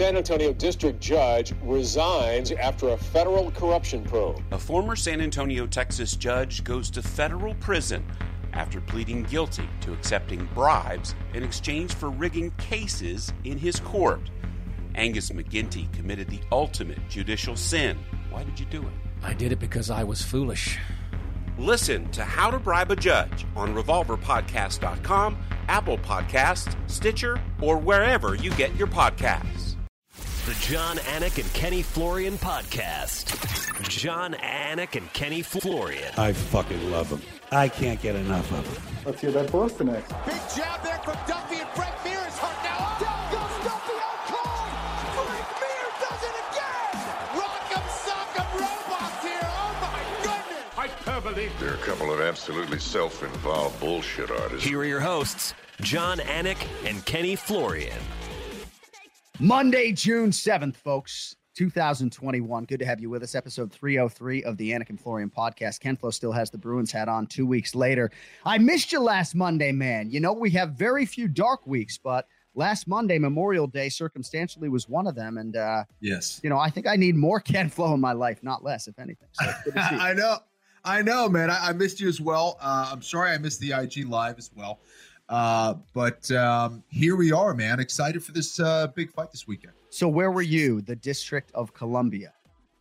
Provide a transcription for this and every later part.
San Antonio district judge resigns after a federal corruption probe. A former San Antonio, Texas judge goes to federal prison after pleading guilty to accepting bribes in exchange for rigging cases in his court. Angus McGinty committed the ultimate judicial sin. Why did you do it? I did it because I was foolish. Listen to How to Bribe a Judge on RevolverPodcast.com, Apple Podcasts, Stitcher, or wherever you get your podcasts. The Jon Anik and Kenny Florian Podcast. Jon Anik and Kenny Florian. I fucking love them. I can't get enough of them. Let's hear that Boston next. Big jab there from Duffee and Frank Mir is hurt now. Down goes Duffee out cold. Frank Mir does it again. Rock'em sock'em robots here. Oh my goodness. Hyperbole. They're a couple of absolutely self-involved bullshit artists. Here are your hosts, Jon Anik and Kenny Florian. Monday, June 7th, folks, 2021. Good to have you with us. Episode 303 of the Anik and Florian podcast. Ken Flo still has the Bruins hat on two weeks later. I missed you last Monday, man. You know, we have very few dark weeks, but last Monday, Memorial Day, circumstantially was one of them. And, uh, yes, you know, I think I need more Ken Flo in my life, not less, if anything. So I know. I know, man. I, I missed you as well. Uh, I'm sorry I missed the IG live as well. Uh, but um, here we are, man. Excited for this uh, big fight this weekend. So, where were you? The District of Columbia.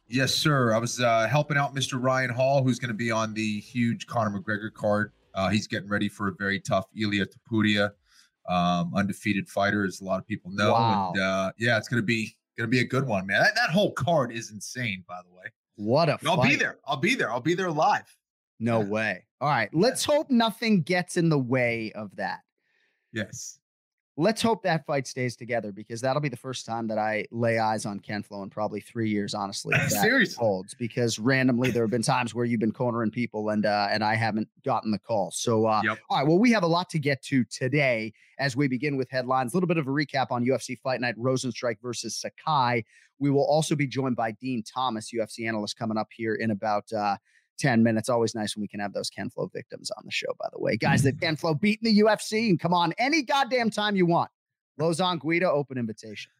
Yes, sir. I was uh, helping out Mr. Ryan Hall, who's going to be on the huge Conor McGregor card. Uh, he's getting ready for a very tough Ilia Topuria, um, undefeated fighter, as a lot of people know. Wow. And uh, yeah, it's going to be going to be a good one, man. That, that whole card is insane, by the way. What a I'll be there. I'll be there. I'll be there live. No Yeah. way. All right. Let's hope nothing gets in the way of that. Yes. Let's hope that fight stays together because that'll be the first time that I lay eyes on Ken Flo in probably three years, honestly. Seriously? holds because randomly there have been times where you've been cornering people and uh, and I haven't gotten the call. So uh, Yep. all right, well, we have a lot to get to today as we begin with headlines. A little bit of a recap on UFC Fight Night Rozenstruik versus Sakai. We will also be joined by Din Thomas, UFC analyst, coming up here in about uh, 10 minutes. Always nice when we can have those Ken Flo victims on the show, by the way. Guys that Ken Flo beat in the UFC and come on any goddamn time you want. Lauzon Guida, open invitation.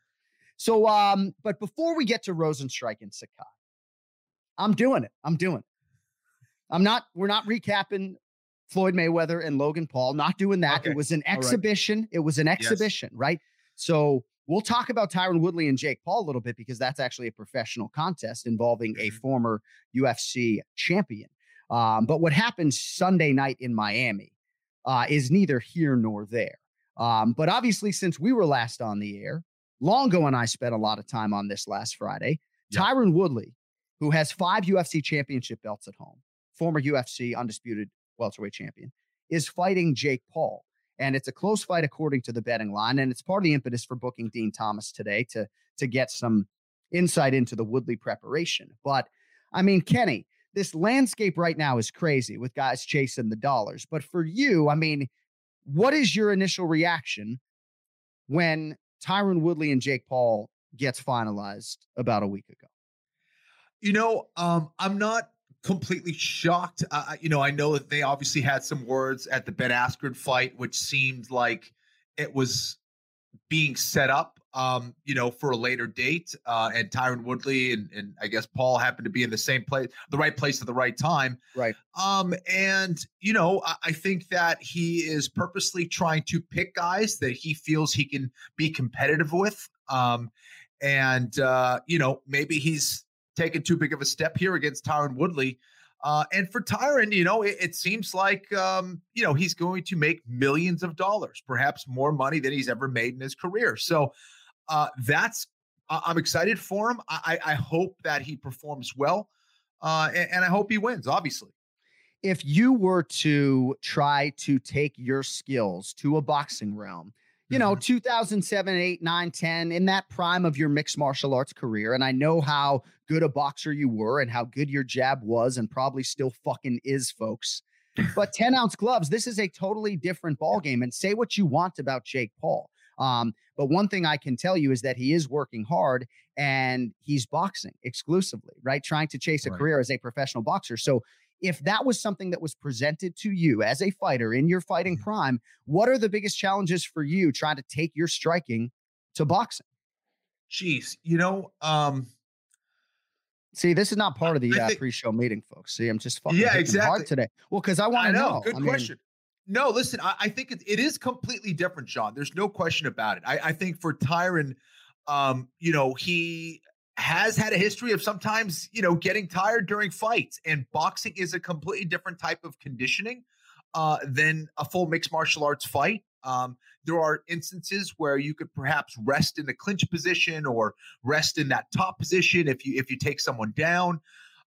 So, um, but before we get to Rozenstruik and Sakai, I'm doing it. I'm doing it. I'm not, we're not recapping Floyd Mayweather and Logan Paul. Not doing that. Okay. It was an All right. exhibition. It was an exhibition, right? So we'll talk about Tyron Woodley and Jake Paul a little bit because that's actually a professional contest involving a Mhm. former UFC champion. Um, but what happened Sunday night in Miami uh, is neither here nor there. Um, but obviously, since we were last on the air, Longo and I spent a lot of time on this last Friday. Yeah. Tyron Woodley, who has five UFC championship belts at home, former UFC undisputed welterweight champion, is fighting Jake Paul. And it's a close fight according to the betting line. And it's part of the impetus for booking Din Thomas today to, to get some insight into the Woodley preparation. But I mean, Kenny, this landscape right now is crazy with guys chasing the dollars. But for you, I mean, what is your initial reaction when Tyron Woodley and Jake Paul gets finalized about a week ago? You know, um, I'm not completely shocked. Uh, you know, I know that they obviously had some words at the Ben Askren fight, which seemed like it was being set up, um, you know, for a later date. Uh, and Tyron Woodley and, and I guess Paul happened to be in the same place, the right place at the right time. Right. Um, and you know, I, I think that he is purposely trying to pick guys that he feels he can be competitive with. Um, and uh, you know, maybe he's taken too big of a step here against Tyron Woodley. Uh, and for Tyron, you know, it, it seems like um, you know he's going to make millions of dollars, perhaps more money than he's ever made in his career. So uh, that's I'm excited for him. I, I I hope that he performs well, uh, and, and I hope he wins. Obviously, If you were to try to take your skills to a boxing realm, you know, 2007, 8, 9, 10, in that prime of your mixed martial arts career. And I know how good a boxer you were and how good your jab was and probably still fucking is, folks. But 10 ounce gloves, this is a totally different ballgame. And say what you want about Jake Paul. Um, but one thing I can tell you is that he is working hard and he's boxing exclusively, right? Trying to chase a Right. career as a professional boxer. So if that was something that was presented to you as a fighter in your fighting Mm-hmm. prime, what are the biggest challenges for you trying to take your striking to boxing? Jeez, you know, um, See, this is not part of the uh, think- pre-show meeting, folks. See, I'm just fucking Yeah, exactly. hard today. Well, because I want to know. know. Good I mean, question. No, listen, I, I think it, it is completely different, Jon. There's no question about it. I, I think for Tyron, um, you know, he has had a history of sometimes, you know, getting tired during fights, and boxing is a completely different type of conditioning uh, than a full mixed martial arts fight. Um, there are instances where you could perhaps rest in the clinch position or rest in that top position if you if you take someone down.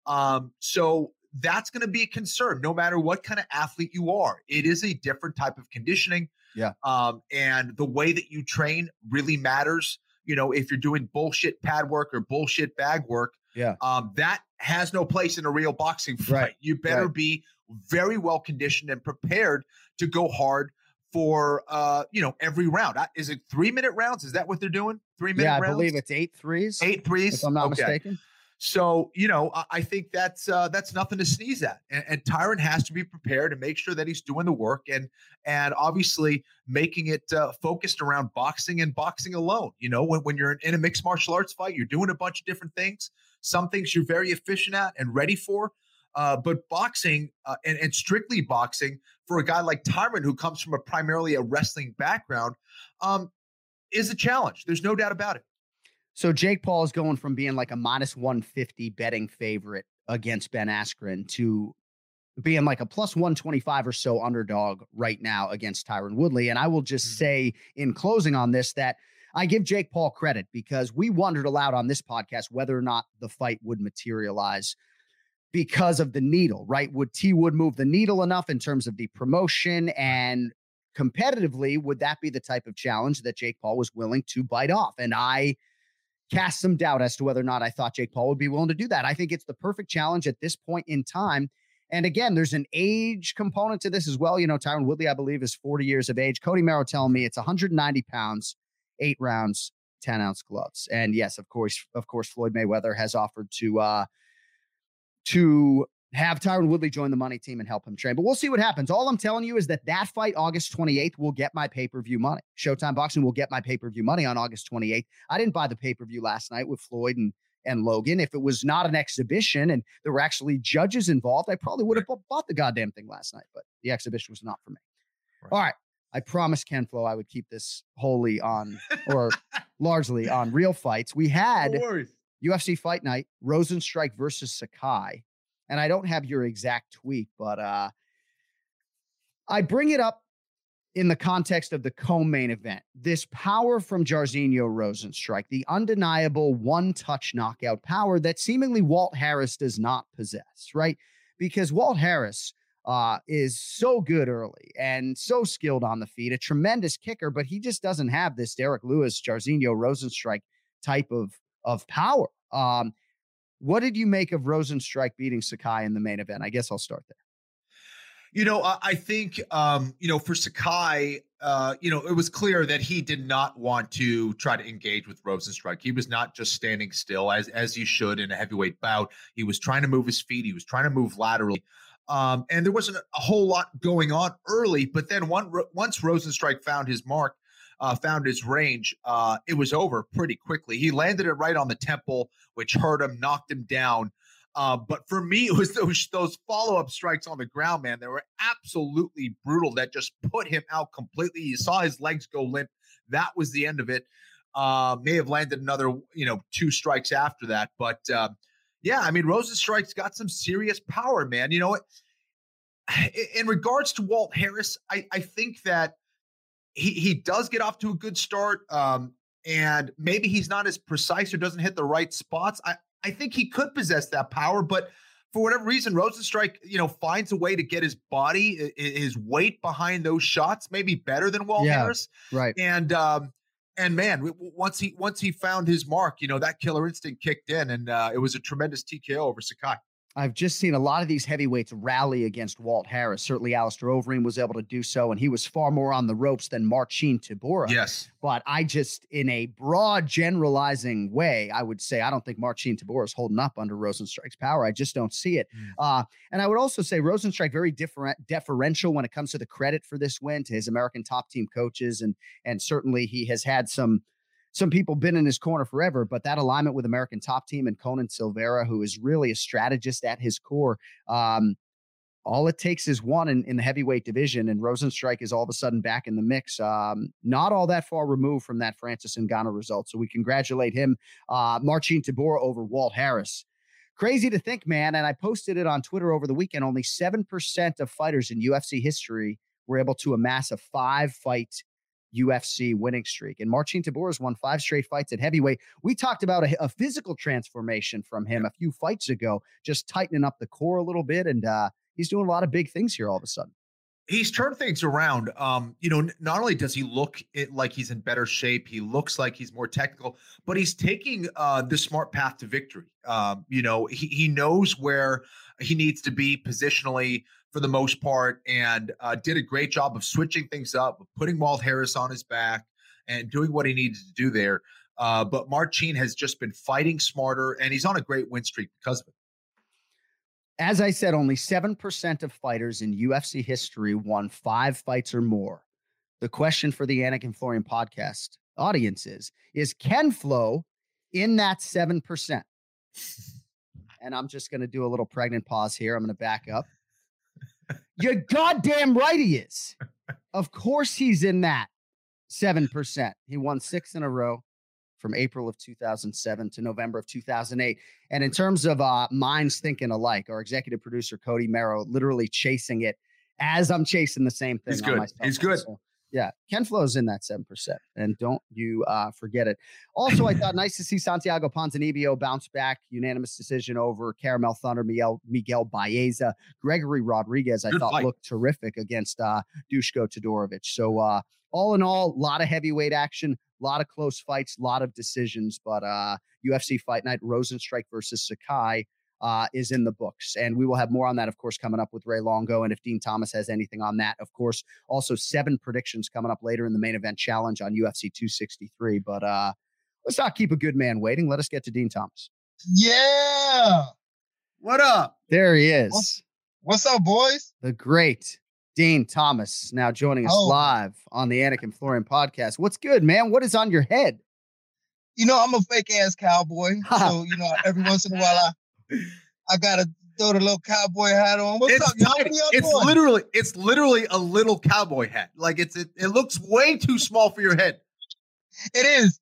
Um, so that's going to be a concern no matter what kind of athlete you are. It is a different type of conditioning. Yeah. Um, and the way that you train really matters. You know, if you're doing bullshit pad work or bullshit bag work, Yeah. um, that has no place in a real boxing fight. Right, You better right. be very well conditioned and prepared to go hard for uh, you know, every round. Is it three minute rounds? Is that what they're doing? Three minute Yeah, I rounds? believe it's eight threes. eight threes. if I'm not Okay. mistaken. So you know, I, think that's uh, that's nothing to sneeze at, and, and Tyron has to be prepared and make sure that he's doing the work, and and obviously making it uh, focused around boxing and boxing alone. You know, when when you're in, in a mixed martial arts fight, you're doing a bunch of different things. Some things you're very efficient at and ready for, uh, but boxing uh, and, and strictly boxing for a guy like Tyron, who comes from a primarily a wrestling background, um, is a challenge. There's no doubt about it. So Jake Paul is going from being like a minus 150 betting favorite against Ben Askren to being like a plus 125 or so underdog right now against Tyron Woodley. And I will just Mhm. say in closing on this that I give Jake Paul credit because we wondered aloud on this podcast whether or not the fight would materialize because of the needle, right? Would T Wood move the needle enough in terms of the promotion and competitively, would that be the type of challenge that Jake Paul was willing to bite off? And I cast some doubt as to whether or not I thought Jake Paul would be willing to do that. I think it's the perfect challenge at this point in time. And again, there's an age component to this as well. You know, Tyron Woodley, I believe, is 40 years of age. Cody Merrow telling me it's 190 pounds, eight rounds, 10 ounce gloves. And yes, of course, of course, Floyd Mayweather has offered to uh to have Tyron Woodley join the money team and help him train. But we'll see what happens. All I'm telling you is that that fight, August 28th, will get my pay per view money. Showtime Boxing will get my pay per view money on August 28th. I didn't buy the pay per view last night with Floyd and and Logan. If it was not an exhibition and there were actually judges involved, I probably would have bought the goddamn thing last night. But the exhibition was not for me. Right. All right. I promised Ken Flo I would keep this wholly on or largely on real fights. We had UFC Fight Night, Rozenstruik versus Sakai. And I don't have your exact tweet, but uh I bring it up in the context of the co-main event. This power from Jairzinho Rozenstruik, the undeniable one-touch knockout power that seemingly Walt Harris does not possess, right? Because Walt Harris uh, is so good early and so skilled on the feet, a tremendous kicker, but he just doesn't have this Derrick Lewis, Jairzinho Rozenstruik type of of power. Um, what did you make of Rozenstruik beating Sakai in the main event? I guess I'll start there. You know, I, I think um, you know for Sakai, uh, you know, it was clear that he did not want to try to engage with Rozenstruik. He was not just standing still as as you should in a heavyweight bout. He was trying to move his feet. He was trying to move laterally. Um, and there wasn't a whole lot going on early, but then one, once Rozenstruik found his mark, uh, found his range, uh, it was over pretty quickly. He landed it right on the temple, which hurt him, knocked him down. Uh, but for me, it was those those follow up strikes on the ground, man. They were absolutely brutal. That just put him out completely. You saw his legs go limp. That was the end of it. Uh, may have landed another, you know, two strikes after that, but uh, yeah, I mean, Rozenstruik's got some serious power, man. You know? In regards to Walt Harris, I, I think that he he does get off to a good start. Um, and maybe he's not as precise or doesn't hit the right spots. I, I think he could possess that power, but for whatever reason, Rozenstruik, you know, finds a way to get his body, his weight behind those shots, maybe better than Walt Yeah, Harris. Right. And um, and man, once he once he found his mark, you know, that killer instinct kicked in, and uh, it was a tremendous TKO over Sakai. I've just seen a lot of these heavyweights rally against Walt Harris. Certainly, Alistair Overeem was able to do so, and he was far more on the ropes than Marcin Tybura. Yes. But I just, in a broad generalizing way, I would say I don't think Marcin Tybura is holding up under Rozenstruik's power. I just don't see it. Mm. Uh, and I would also say Rozenstruik very different, deferential when it comes to the credit for this win to his American top team coaches, and and certainly he has had some some people been in his corner forever, but that alignment with American Top Team and Conan Silveira, who is really a strategist at his core, um, all it takes is one in, in the heavyweight division, and Rozenstruik is all of a sudden back in the mix. Um, not all that far removed from that Francis Ngannou result. So we congratulate him. Uh, Marcin Tybura over Walt Harris. Crazy to think, man. And I posted it on Twitter over the weekend. Only 7% of fighters in UFC history were able to amass a five fight UFC winning streak. And Marcin Tybura has won five straight fights at heavyweight. We talked about a, a, physical transformation from him a few fights ago, just tightening up the core a little bit. And uh, he's doing a lot of big things here all of a sudden. He's turned things around. Um, you know, not only does he look it like he's in better shape, he looks like he's more technical, but he's taking uh, the smart path to victory. Um, you know, he, he knows where he needs to be positionally for the most part, and uh, did a great job of switching things up, putting Walt Harris on his back, and doing what he needed to do there. Uh, but Marcin has just been fighting smarter, and he's on a great win streak because of it. As I said, only 7% of fighters in UFC history won five fights or more. The question for the Anik and Florian podcast audience is Is Ken Flo in that 7%? And I'm just going to do a little pregnant pause here. I'm going to back up. You're goddamn right he is. Of course he's in that 7%. He won six in a row from April of 2007 to November of 2008. And in terms of uh, minds thinking alike, our executive producer Cody Merrow literally chasing it as I'm chasing the same thing. He's good. He's good. So, yeah, Ken Flo's in that seven percent, and don't you uh, forget it. Also, I thought nice to see Santiago Ponzinibbio bounce back, unanimous decision over Caramel Thunder, Miguel Miguel Baeza, Gregory Rodrigues. I Good thought fight. looked terrific against uh, Dusko Todorovic. So, uh, all in all, a lot of heavyweight action, a lot of close fights, a lot of decisions. But uh, UFC Fight Night, Rozenstruik versus Sakai uh, is in the books. And we will have more on that, of course, coming up with Ray Longo. And if Din Thomas has anything on that, of course, also seven predictions coming up later in the main event challenge on UFC 263. But uh, let's not keep a good man waiting. Let us get to Din Thomas. Yeah. What up? There he is. What's, what's up, boys? The great Din Thomas now joining us oh. live on the Anik and Florian podcast. What's good, man? What is on your head? You know, I'm a fake ass cowboy. so, you know, every once in a while I I gotta throw the little cowboy hat on. What's it's up, y'all? It's doing? literally, it's literally a little cowboy hat. Like it's it, it looks way too small for your head. It is.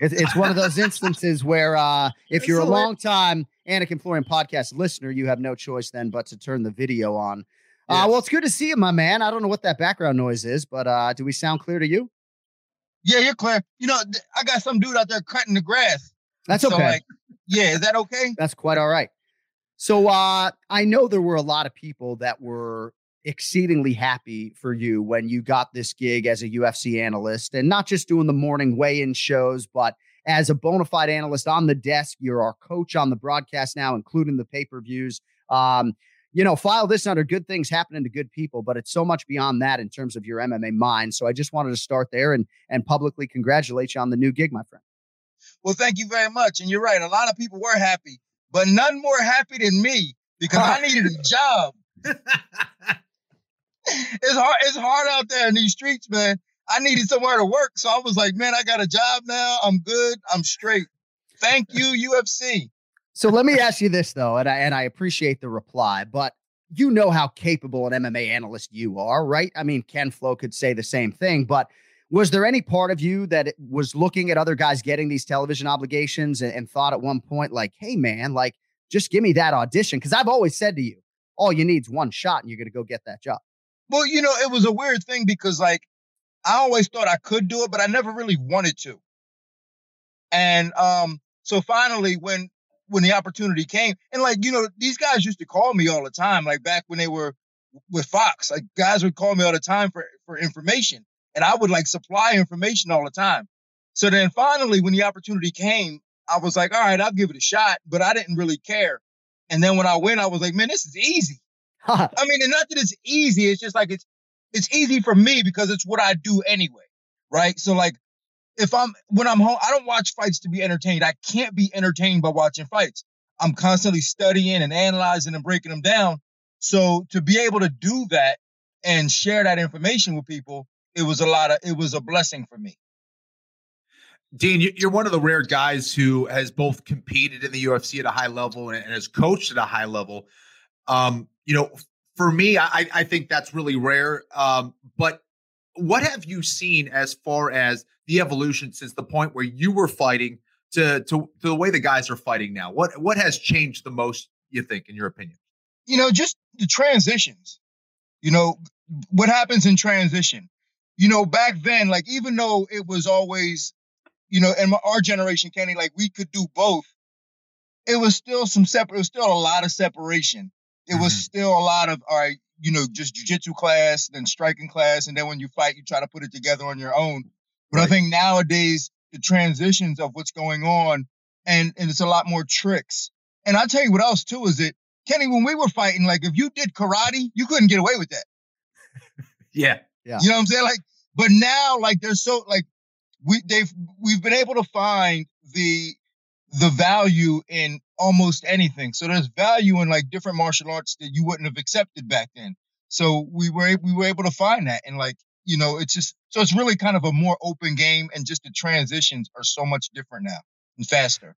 It's, it's one of those instances where uh, if you're a long time Anik and Florian podcast listener, you have no choice then but to turn the video on. Uh, yes. Uh, well, it's good to see you, my man. I don't know what that background noise is, but uh, do we sound clear to you? Yeah, you're clear. You know, I got some dude out there cutting the grass. That's okay. So, like, yeah, is that okay? That's quite all right. So uh, I know there were a lot of people that were exceedingly happy for you when you got this gig as a UFC analyst and not just doing the morning weigh-in shows, but as a bona fide analyst on the desk. You're our coach on the broadcast now, including the pay-per-views. Um, you know, file this under good things happening to good people, but it's so much beyond that in terms of your MMA mind. So I just wanted to start there and and publicly congratulate you on the new gig, my friend. Well, thank you very much. And you're right. A lot of people were happy, but none more happy than me because I needed a job. it's hard. It's hard out there in these streets, man. I needed somewhere to work, so I was like, man, I got a job now. I'm good. I'm straight. Thank you, UFC. So let me ask you this though, and I and I appreciate the reply, but you know how capable an MMA analyst you are, right? I mean, Ken Flo could say the same thing, but was there any part of you that was looking at other guys getting these television obligations and, and thought at one point, like, hey, man, like, just give me that audition? Because I've always said to you, all you need is one shot and you're going to go get that job. Well, you know, it was a weird thing because, like, I always thought I could do it, but I never really wanted to. And um, so finally, when when the opportunity came, and like you know, these guys used to call me all the time, like back when they were with Fox, like guys would call me all the time for for information and I would like supply information all the time. So then finally, when the opportunity came, I was like, all right, I'll give it a shot, but I didn't really care. And then when I went, I was like, man, this is easy. I mean, and not that it's easy, it's just like it's it's easy for me because it's what I do anyway. Right. So like if I'm when I'm home, I don't watch fights to be entertained. I can't be entertained by watching fights. I'm constantly studying and analyzing and breaking them down. So to be able to do that and share that information with people, it was a lot of it was a blessing for me. Din, you're one of the rare guys who has both competed in the UFC at a high level and has coached at a high level. Um, you know, for me, I, I think that's really rare. Um, but what have you seen as far as the evolution since the point where you were fighting to, to, to the way the guys are fighting now? What what has changed the most, you think, in your opinion? You know, just the transitions. You know, what happens in transition. You know, back then, like even though it was always you know, in my, our generation, Kenny, like we could do both. It was still some separate. It was still a lot of separation. It mm-hmm. was still a lot of all right, you know, just jujitsu class, then striking class, and then when you fight, you try to put it together on your own. But right. I think nowadays the transitions of what's going on, and and it's a lot more tricks. And I tell you what else too is that Kenny, when we were fighting, like if you did karate, you couldn't get away with that. yeah, yeah. You know what I'm saying? Like, but now, like, there's so like we they've we've been able to find the the value in almost anything. So there's value in like different martial arts that you wouldn't have accepted back then. So we were we were able to find that and like you know it's just so it's really kind of a more open game and just the transitions are so much different now and faster.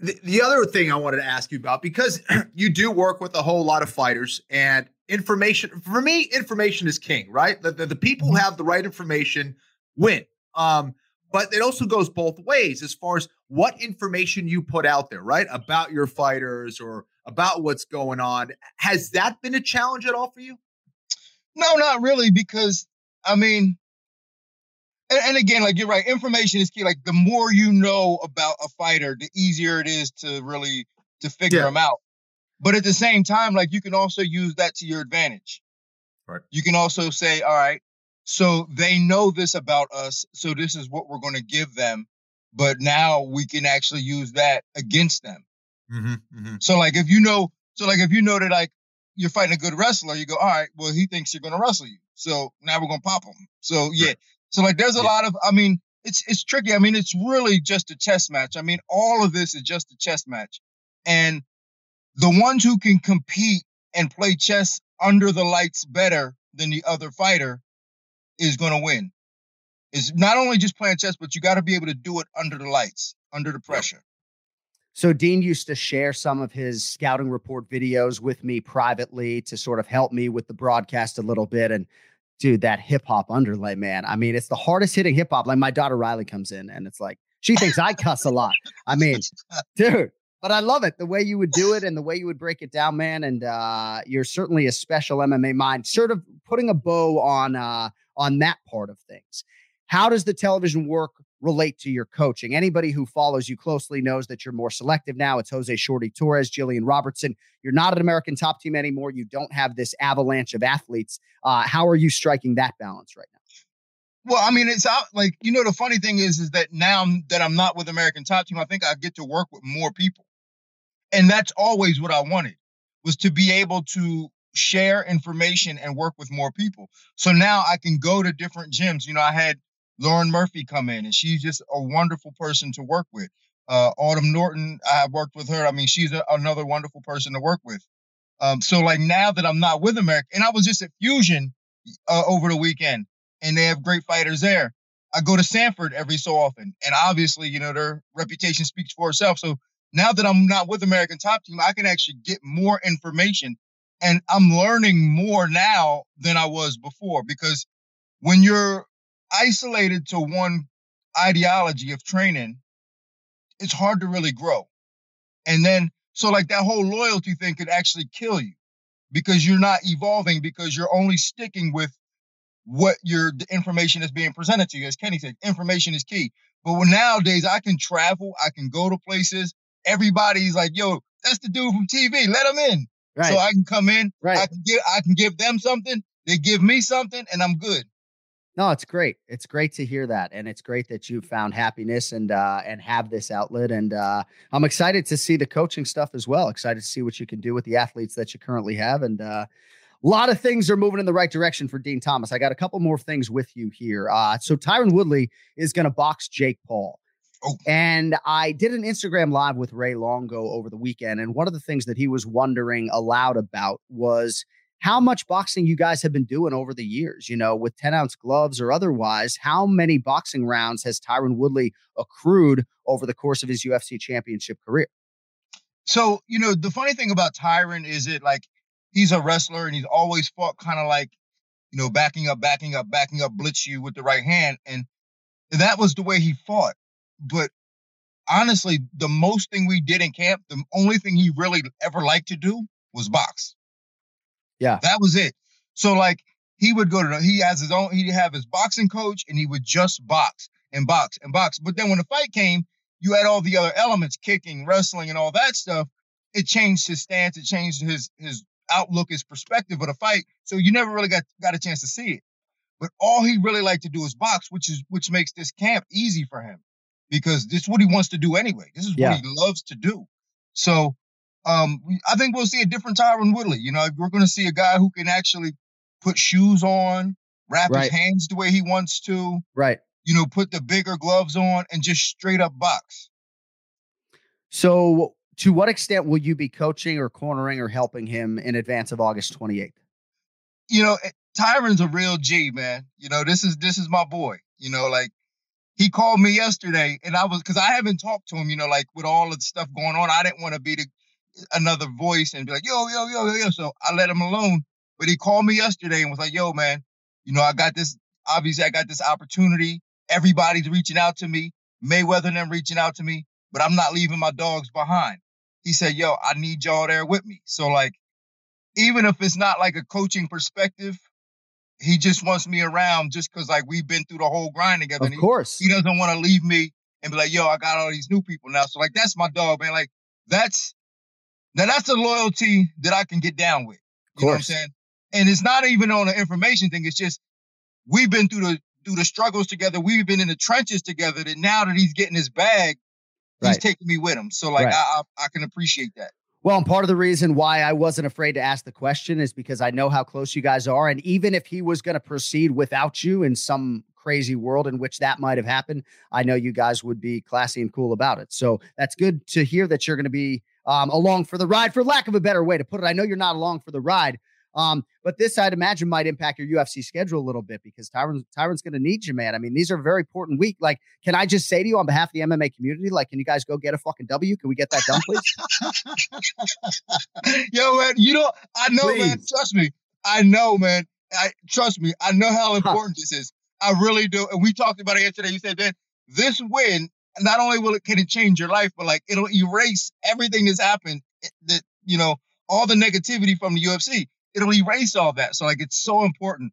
The, the other thing I wanted to ask you about because you do work with a whole lot of fighters and information for me information is king, right? The, the, the people who mm-hmm. have the right information win. Um, but it also goes both ways as far as what information you put out there, right? About your fighters or about what's going on. Has that been a challenge at all for you? No, not really, because I mean, and, and, again, like you're right, information is key. Like the more you know about a fighter, the easier it is to really to figure yeah. them out. But at the same time, like you can also use that to your advantage. Right. You can also say, all right, so they know this about us. So this is what we're going to give them. But now we can actually use that against them. Mm-hmm, mm-hmm. So like if you know, so like if you know that like you're fighting a good wrestler, you go, all right, well he thinks you're going to wrestle you. So now we're going to pop him. So yeah. Right. So like there's a yeah. lot of, I mean, it's it's tricky. I mean, it's really just a chess match. I mean, all of this is just a chess match. And the ones who can compete and play chess under the lights better than the other fighter is going to win. Is not only just playing chess, but you got to be able to do it under the lights, under the pressure. So Din used to share some of his scouting report videos with me privately to sort of help me with the broadcast a little bit. And dude, that hip hop underlay, man. I mean, it's the hardest hitting hip hop. Like my daughter Riley comes in and it's like she thinks I cuss a lot. I mean, dude, but I love it the way you would do it and the way you would break it down, man. And uh, you're certainly a special MMA mind, sort of putting a bow on uh, on that part of things. How does the television work relate to your coaching? Anybody who follows you closely knows that you're more selective now. It's Jose Shorty Torres, Jillian Robertson. You're not an American top team anymore. You don't have this avalanche of athletes. Uh, how are you striking that balance right now? Well, I mean, it's out like you know the funny thing is is that now that I'm not with American Top Team, I think I get to work with more people, and that's always what I wanted was to be able to share information and work with more people. So now I can go to different gyms. You know, I had Lauren Murphy come in, and she's just a wonderful person to work with. Uh, Autumn Norton, I have worked with her. I mean, she's a, another wonderful person to work with. Um, so like now that I'm not with America, and I was just at Fusion uh, over the weekend, and they have great fighters there. I go to Sanford every so often, and obviously, you know, their reputation speaks for itself. So now that I'm not with American Top Team, I can actually get more information and I'm learning more now than I was before because when you're isolated to one ideology of training, it's hard to really grow. And then, so like that whole loyalty thing could actually kill you because you're not evolving because you're only sticking with what your the information is being presented to you. As Kenny said, information is key. But when nowadays I can travel, I can go to places. Everybody's like, yo, that's the dude from TV. Let him in. Right. So I can come in, right. I can give I can give them something, they give me something, and I'm good. No, it's great. It's great to hear that, and it's great that you found happiness and uh, and have this outlet. And uh, I'm excited to see the coaching stuff as well. Excited to see what you can do with the athletes that you currently have, and uh, a lot of things are moving in the right direction for Din Thomas. I got a couple more things with you here. Uh, so Tyron Woodley is going to box Jake Paul. Oh. And I did an Instagram live with Ray Longo over the weekend. And one of the things that he was wondering aloud about was how much boxing you guys have been doing over the years, you know, with 10 ounce gloves or otherwise. How many boxing rounds has Tyron Woodley accrued over the course of his UFC championship career? So, you know, the funny thing about Tyron is it like he's a wrestler and he's always fought kind of like, you know, backing up, backing up, backing up, blitz you with the right hand. And that was the way he fought. But honestly, the most thing we did in camp, the only thing he really ever liked to do was box. Yeah. That was it. So like he would go to the, he has his own he'd have his boxing coach and he would just box and box and box. But then when the fight came, you had all the other elements, kicking, wrestling, and all that stuff. It changed his stance, it changed his his outlook, his perspective of the fight. So you never really got got a chance to see it. But all he really liked to do is box, which is which makes this camp easy for him because this is what he wants to do anyway. This is Yeah. what he loves to do. So um I think we'll see a different Tyron Woodley. You know, we're going to see a guy who can actually put shoes on, wrap Right. his hands the way he wants to, Right. you know, put the bigger gloves on and just straight up box. So, to what extent will you be coaching or cornering or helping him in advance of August 28th? you know, eh, Tyron's a real G, man. You know, this is this is my boy. You know, like he called me yesterday, and I was because I haven't talked to him. You know, like with all of the stuff going on, I didn't want to be the another voice and be like, yo, yo, yo, yo, yo. So I let him alone. But he called me yesterday and was like, yo, man, you know, I got this. Obviously, I got this opportunity. Everybody's reaching out to me. Mayweather and them reaching out to me, but I'm not leaving my dogs behind. He said, yo, I need y'all there with me. So like even if it's not like a coaching perspective, he just wants me around just because like we've been through the whole grind together. Of he- course. He, doesn't want to leave me and be like, yo, I got all these new people now. So like that's my dog, man. Like that's now that's a loyalty that I can get down with. You know what I'm saying? And it's not even on an information thing. It's just we've been through the through the struggles together. We've been in the trenches together. That now that he's getting his bag, he's taking me with him. So like Right. I, I I can appreciate that. Well, and part of the reason why I wasn't afraid to ask the question is because I know how close you guys are. And even if he was going to proceed without you in some crazy world in which that might have happened, I know you guys would be classy and cool about it. So that's good to hear that you're going to be um, along for the ride, for lack of a better way to put it. I know you're not along for the ride. Um, but this I'd imagine might impact your UFC schedule a little bit because Tyron Tyron's going to need you, man. I mean, these are very important week. Like, can I just say to you on behalf of the MMA community, like, can you guys go get a fucking W? Can we get that done, please? Yo, man, you know, I know, man. Trust me, I know, man. I trust me. I know how important this is. I really do. And we talked about it yesterday. You said, man, this win not only will it can it change your life, but like it'll erase everything that's happened. eh, That you know, all the negativity from the UFC. It'll erase all that. So like, it's so important.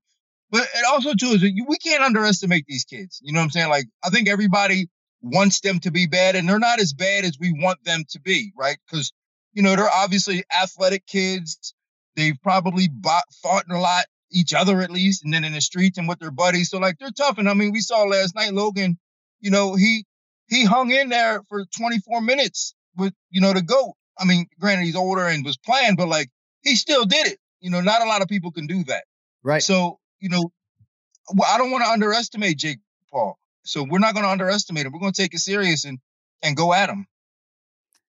But it also too is we can't underestimate these kids. You know what I'm saying? Like, I think everybody wants them to be bad, and they're not as bad as we want them to be, right? Because you know they're obviously athletic kids. They've probably bought, fought a lot each other at least, and then in the streets and with their buddies. So like they're tough. And I mean, we saw last night Logan. You know he he hung in there for 24 minutes with you know the goat. I mean, granted he's older and was playing, but like he still did it. You know, not a lot of people can do that. Right. So you know, well, I don't want to underestimate Jake Paul. So we're not going to underestimate him. We're going to take it serious and and go at him.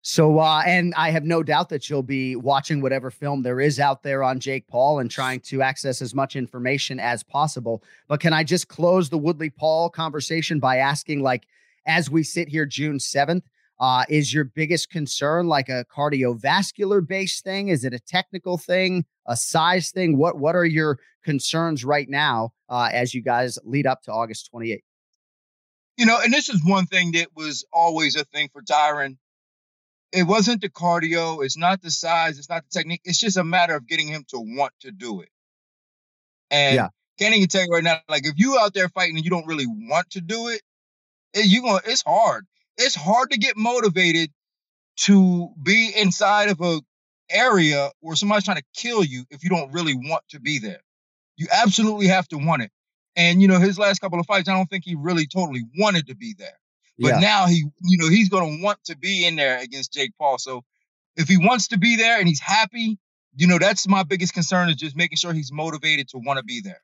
So, uh, and I have no doubt that you'll be watching whatever film there is out there on Jake Paul and trying to access as much information as possible. But can I just close the Woodley Paul conversation by asking, like, as we sit here June 7th, uh, is your biggest concern like a cardiovascular based thing? Is it a technical thing, a size thing? What What are your concerns right now uh, as you guys lead up to August 28th? You know, and this is one thing that was always a thing for Tyron. It wasn't the cardio, it's not the size, it's not the technique. It's just a matter of getting him to want to do it. And Yeah. Kenny can tell you right now, like if you out there fighting and you don't really want to do it you going it's hard. It's hard to get motivated to be inside of a area where somebody's trying to kill you if you don't really want to be there. You absolutely have to want it. And you know, his last couple of fights, I don't think he really totally wanted to be there. But Yeah. now he, you know, he's gonna want to be in there against Jake Paul. So if he wants to be there and he's happy, you know, that's my biggest concern is just making sure he's motivated to want to be there.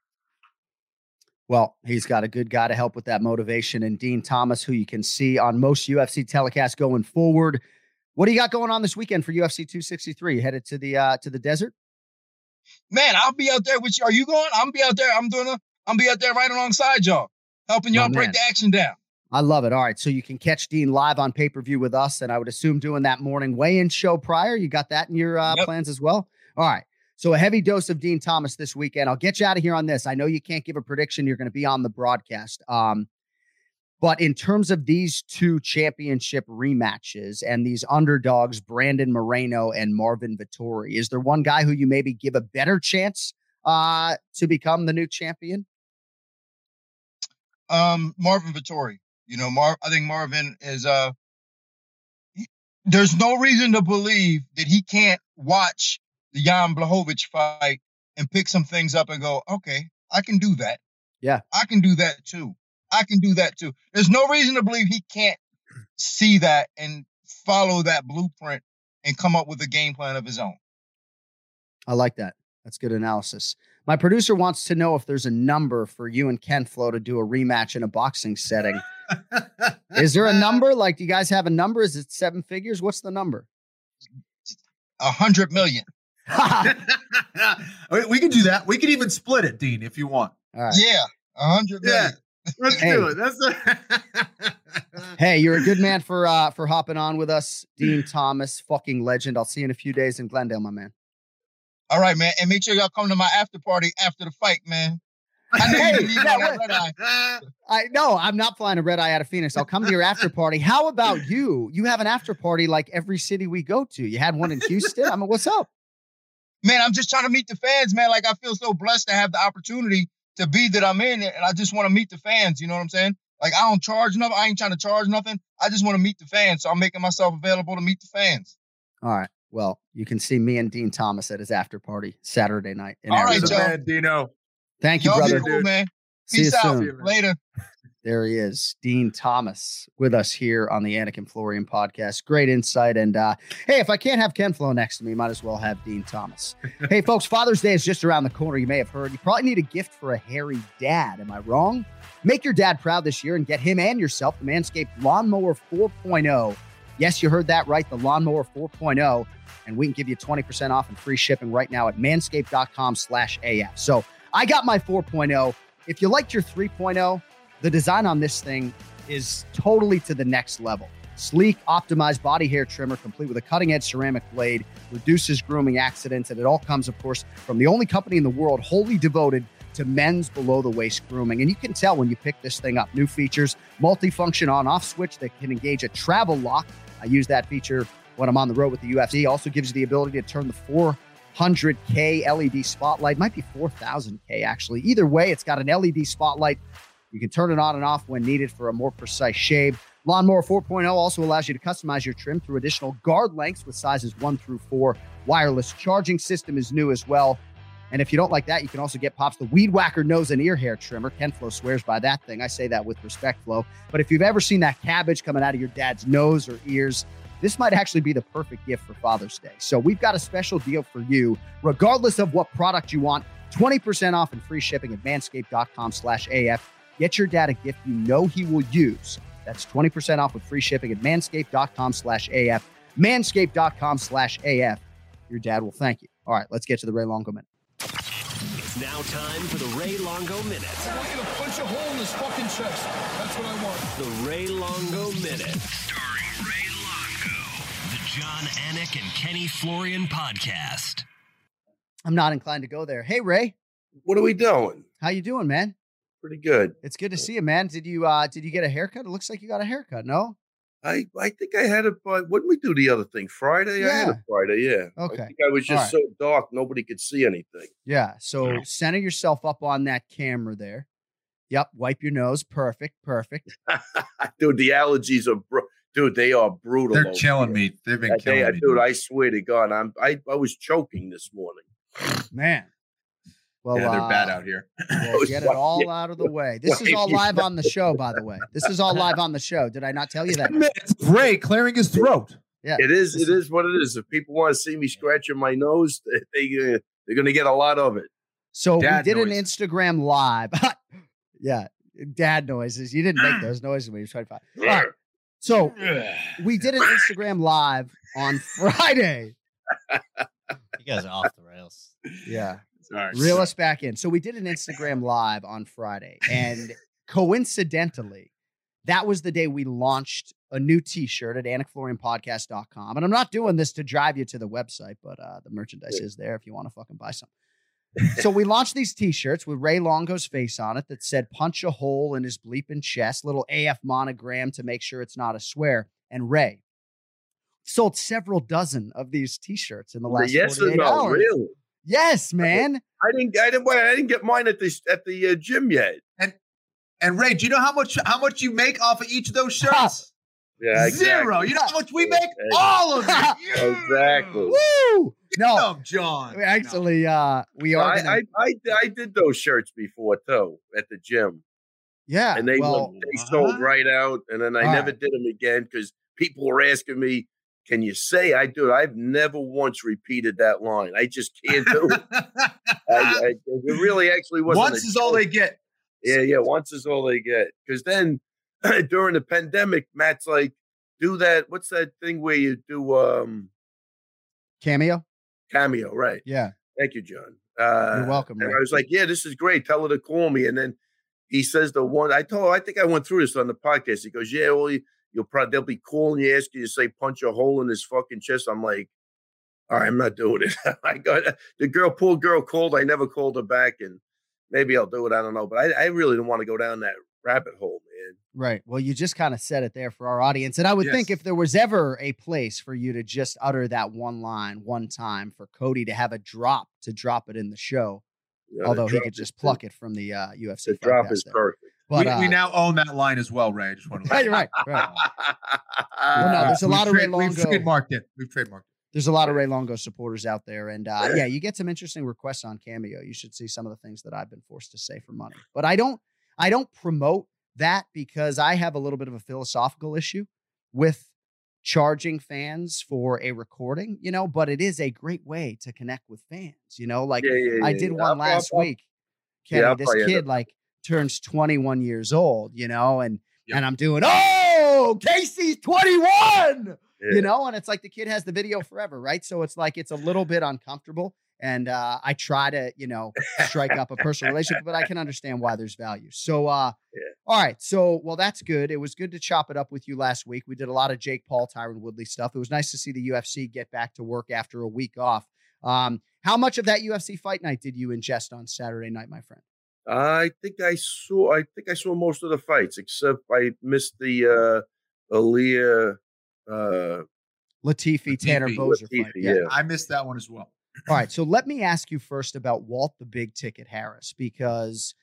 Well, he's got a good guy to help with that motivation, and Din Thomas, who you can see on most UFC telecasts going forward. What do you got going on this weekend for UFC 263? You headed to the uh, to the desert? man, I'll be out there with you. Are you going? I'm be out there. I'm doing a. I'm be out there right alongside y'all, helping y'all break the action down. I love it. All right. So you can catch Din live on pay per view with us. And I would assume doing that morning weigh in show prior. You got that in your uh, Yep. plans as well? All right. So a heavy dose of Din Thomas this weekend. I'll get you out of here on this. I know you can't give a prediction. You're going to be on the broadcast. Um, but in terms of these two championship rematches and these underdogs, Brandon Moreno and Marvin Vettori, is there one guy who you maybe give a better chance uh, to become the new champion? Um, Marvin Vettori. You know, Mar. I think Marvin is. Uh, he- there's no reason to believe that he can't watch the Jan Blachowicz fight and pick some things up and go, okay, I can do that. Yeah. I can do that too. I can do that too. There's no reason to believe he can't see that and follow that blueprint and come up with a game plan of his own. I like that. That's good analysis. My producer wants to know if there's a number for you and Ken Flo to do a rematch in a boxing setting. Is there a number? Like, do you guys have a number? Is it seven figures? What's the number? A hundred million. we we can do that. We can even split it, Din, if you want. All right. Yeah, a hundred Yeah. Let's Hey. do it. That's Hey, you're a good man for uh for hopping on with us, Din Thomas, fucking legend. I'll see you in a few days in Glendale, my man. All right, man, and make sure y'all come to my after party after the fight, man. I know Hey, you yeah, on that what- red eye. I no, I'm not flying a red eye out of Phoenix. I'll come to your after party. How about you? You have an after party like every city we go to. You had one in Houston. I mean, what's up? Man, I'm just trying to meet the fans, man. Like I feel so blessed to have the opportunity to be that I'm in it, and I just want to meet the fans. You know what I'm saying? Like I don't charge nothing. I ain't trying to charge nothing. I just want to meet the fans, so I'm making myself available to meet the fans. All right. Well, you can see me and Din Thomas at his after party Saturday night. In All right, You're the Arizona. Joe. man, Dino. Thank you, Y'all brother. be cool, man. See you Peace out. soon. Later. There he is, Din Thomas, with us here on the Anik and Florian podcast. Great insight. And uh, hey, if I can't have Ken Flo next to me, might as well have Din Thomas. hey, folks, Father's Day is just around the corner. You may have heard. You probably need a gift for a hairy dad. Am I wrong? Make your dad proud this year and get him and yourself the Manscaped Lawnmower 4.0. Yes, you heard that right. The Lawnmower 4.0. And we can give you 20% off and free shipping right now at manscaped.com slash AF. So I got my 4.0. If you liked your 3.0, the design on this thing is totally to the next level. Sleek, optimized body hair trimmer, complete with a cutting edge ceramic blade, reduces grooming accidents, and it all comes, of course, from the only company in the world wholly devoted to men's below the waist grooming. And you can tell when you pick this thing up. New features, multifunction on off switch that can engage a travel lock. I use that feature when I'm on the road with the UFC. Also gives you the ability to turn the 400K LED spotlight, might be 4000K actually. Either way, it's got an LED spotlight you can turn it on and off when needed for a more precise shave. Lawnmower 4.0 also allows you to customize your trim through additional guard lengths with sizes 1 through 4. Wireless charging system is new as well. And if you don't like that, you can also get Pops the Weed Whacker nose and ear hair trimmer. Ken Flo swears by that thing. I say that with respect, Flo. But if you've ever seen that cabbage coming out of your dad's nose or ears, this might actually be the perfect gift for Father's Day. So we've got a special deal for you, regardless of what product you want. 20% off and free shipping at manscaped.com slash AF. Get your dad a gift you know he will use. That's 20% off with free shipping at manscaped.com slash AF. Manscaped.com slash AF. Your dad will thank you. All right, let's get to the Ray Longo minute. It's now time for the Ray Longo Minute. I want you to punch a hole in his fucking chest. That's what I want. The Ray Longo Minute. Starring Ray Longo. The Jon Anik and Kenny Florian podcast. I'm not inclined to go there. Hey Ray, What are we doing? how you doing, man? Pretty good. It's good to see you, man. Did you uh did you get a haircut? It looks like you got a haircut, no? I I think I had it by when we do the other thing Friday. I had Yeah. it Friday. Yeah. Okay. I think I was just right. so dark nobody could see anything. Yeah. So center yourself up on that camera there. Yep. Wipe your nose. Perfect. Perfect. dude, the allergies are bru- dude. They are brutal. They're killing here. me. They've been I killing you, me. dude. I swear to God, I'm I, I was choking this morning. Man. Well, yeah, they're bad uh, out here. Well, was get it all out of the way. This is all live on the show, by the way. This is all live on the show. Did I not tell you that? It's Ray clearing his throat. Yeah. it is. It is what it is. If people want to see me scratching my nose, they, they uh, they're going to get a lot of it. So Dad we did an. Instagram live. yeah. Dad noises. You didn't make those noises when you were trying to find. All right. So we did an Instagram live on Friday. You guys are off the rails. Yeah. Sorry. Reel us back in. So we did an Instagram live on Friday, and coincidentally, that was the day we launched a new t-shirt at anikflorianpodcast.com. And I'm not doing this to drive you to the website, but uh, the merchandise is there if you want to fucking buy some. so we launched these t-shirts with Ray Longo's face on it that said punch a hole in his bleeping chest, little AF monogram to make sure it's not a swear. And Ray sold several dozen of these t-shirts in the last yes or 48 no? hours. Really? Yes, man. I didn't. I didn't. I didn't get mine at the at the uh, gym yet. And and Ray, do you know how much how much you make off of each of those shirts? Yeah, Zero. You know how much we make? Okay. All of it. Exactly. Woo! No, Damn, John. we actually, uh, we are. I, gonna, I, I I did those shirts before too at the gym, yeah, and they well, went, they sold right out, and then I All never right. did them again because people were asking me, "Can you say I do?" it?" I've never once repeated that line. I just can't do it. I, I, it really actually wasn't. Once a is all they get. Yeah, yeah. Once is all they get. Because then during the pandemic, Matt's like, do that. What's that thing where you do um cameo. cameo? Right. Yeah, Thank you, John. Uh, You're welcome, And Ray. I was like, yeah, this is great. Tell her to call me. And then he says the one I told. I think I went through this on the podcast. He goes, yeah, well, you, you'll probably they'll be calling you, asking you to say punch a hole in his fucking chest. I'm like. All right, I'm not doing it. I got the girl, poor girl called. I never called her back, and maybe I'll do it. I don't know, but I, I really don't want to go down that rabbit hole, man. right. Well, you just kind of said it there for our audience, and I would think if there was ever a place for you to just utter that one line one time for Cody to have a drop to drop it in the show, the although he could just pluck it from the uh, UFC. The drop is there. perfect. But we, uh, we now own that line as well, Ray. I just want to right, right, right. Well, no, there's a We've lot of Ray trade- We've Longo. trademarked it. We've trademarked There's a lot of Ray Longo supporters out there, and uh, yeah, you get some interesting requests on Cameo. You should see some of the things that I've been forced to say for money, but I don't. I don't promote that because I have a little bit of a philosophical issue with charging fans for a recording, you know. But it is a great way to connect with fans, you know. Like Yeah, yeah, I did yeah. one I'll- last I'll- week. Yeah, Kenny, I'll this kid like turns 21 years old, you know, and Yep. and I'm doing oh Casey's 21 Yeah. you know and it's like the kid has the video forever right? So it's like it's a little bit uncomfortable and uh, i try to you know strike up a personal relationship but i can understand why there's value. So uh Yeah. all right so well that's good. It was good to chop it up with you last week. We did a lot of jake paul tyron woodley stuff. It was nice to see the ufc get back to work after a week off. Um how much of that ufc fight night did you ingest on saturday night my friend I think I saw. I think I saw most of the fights, except I missed the uh Aaliyah. Uh, latifi tanner boser Latifi, fight yeah. I missed that one as well. All right. So let me ask you first about Walt the Big Ticket Harris, because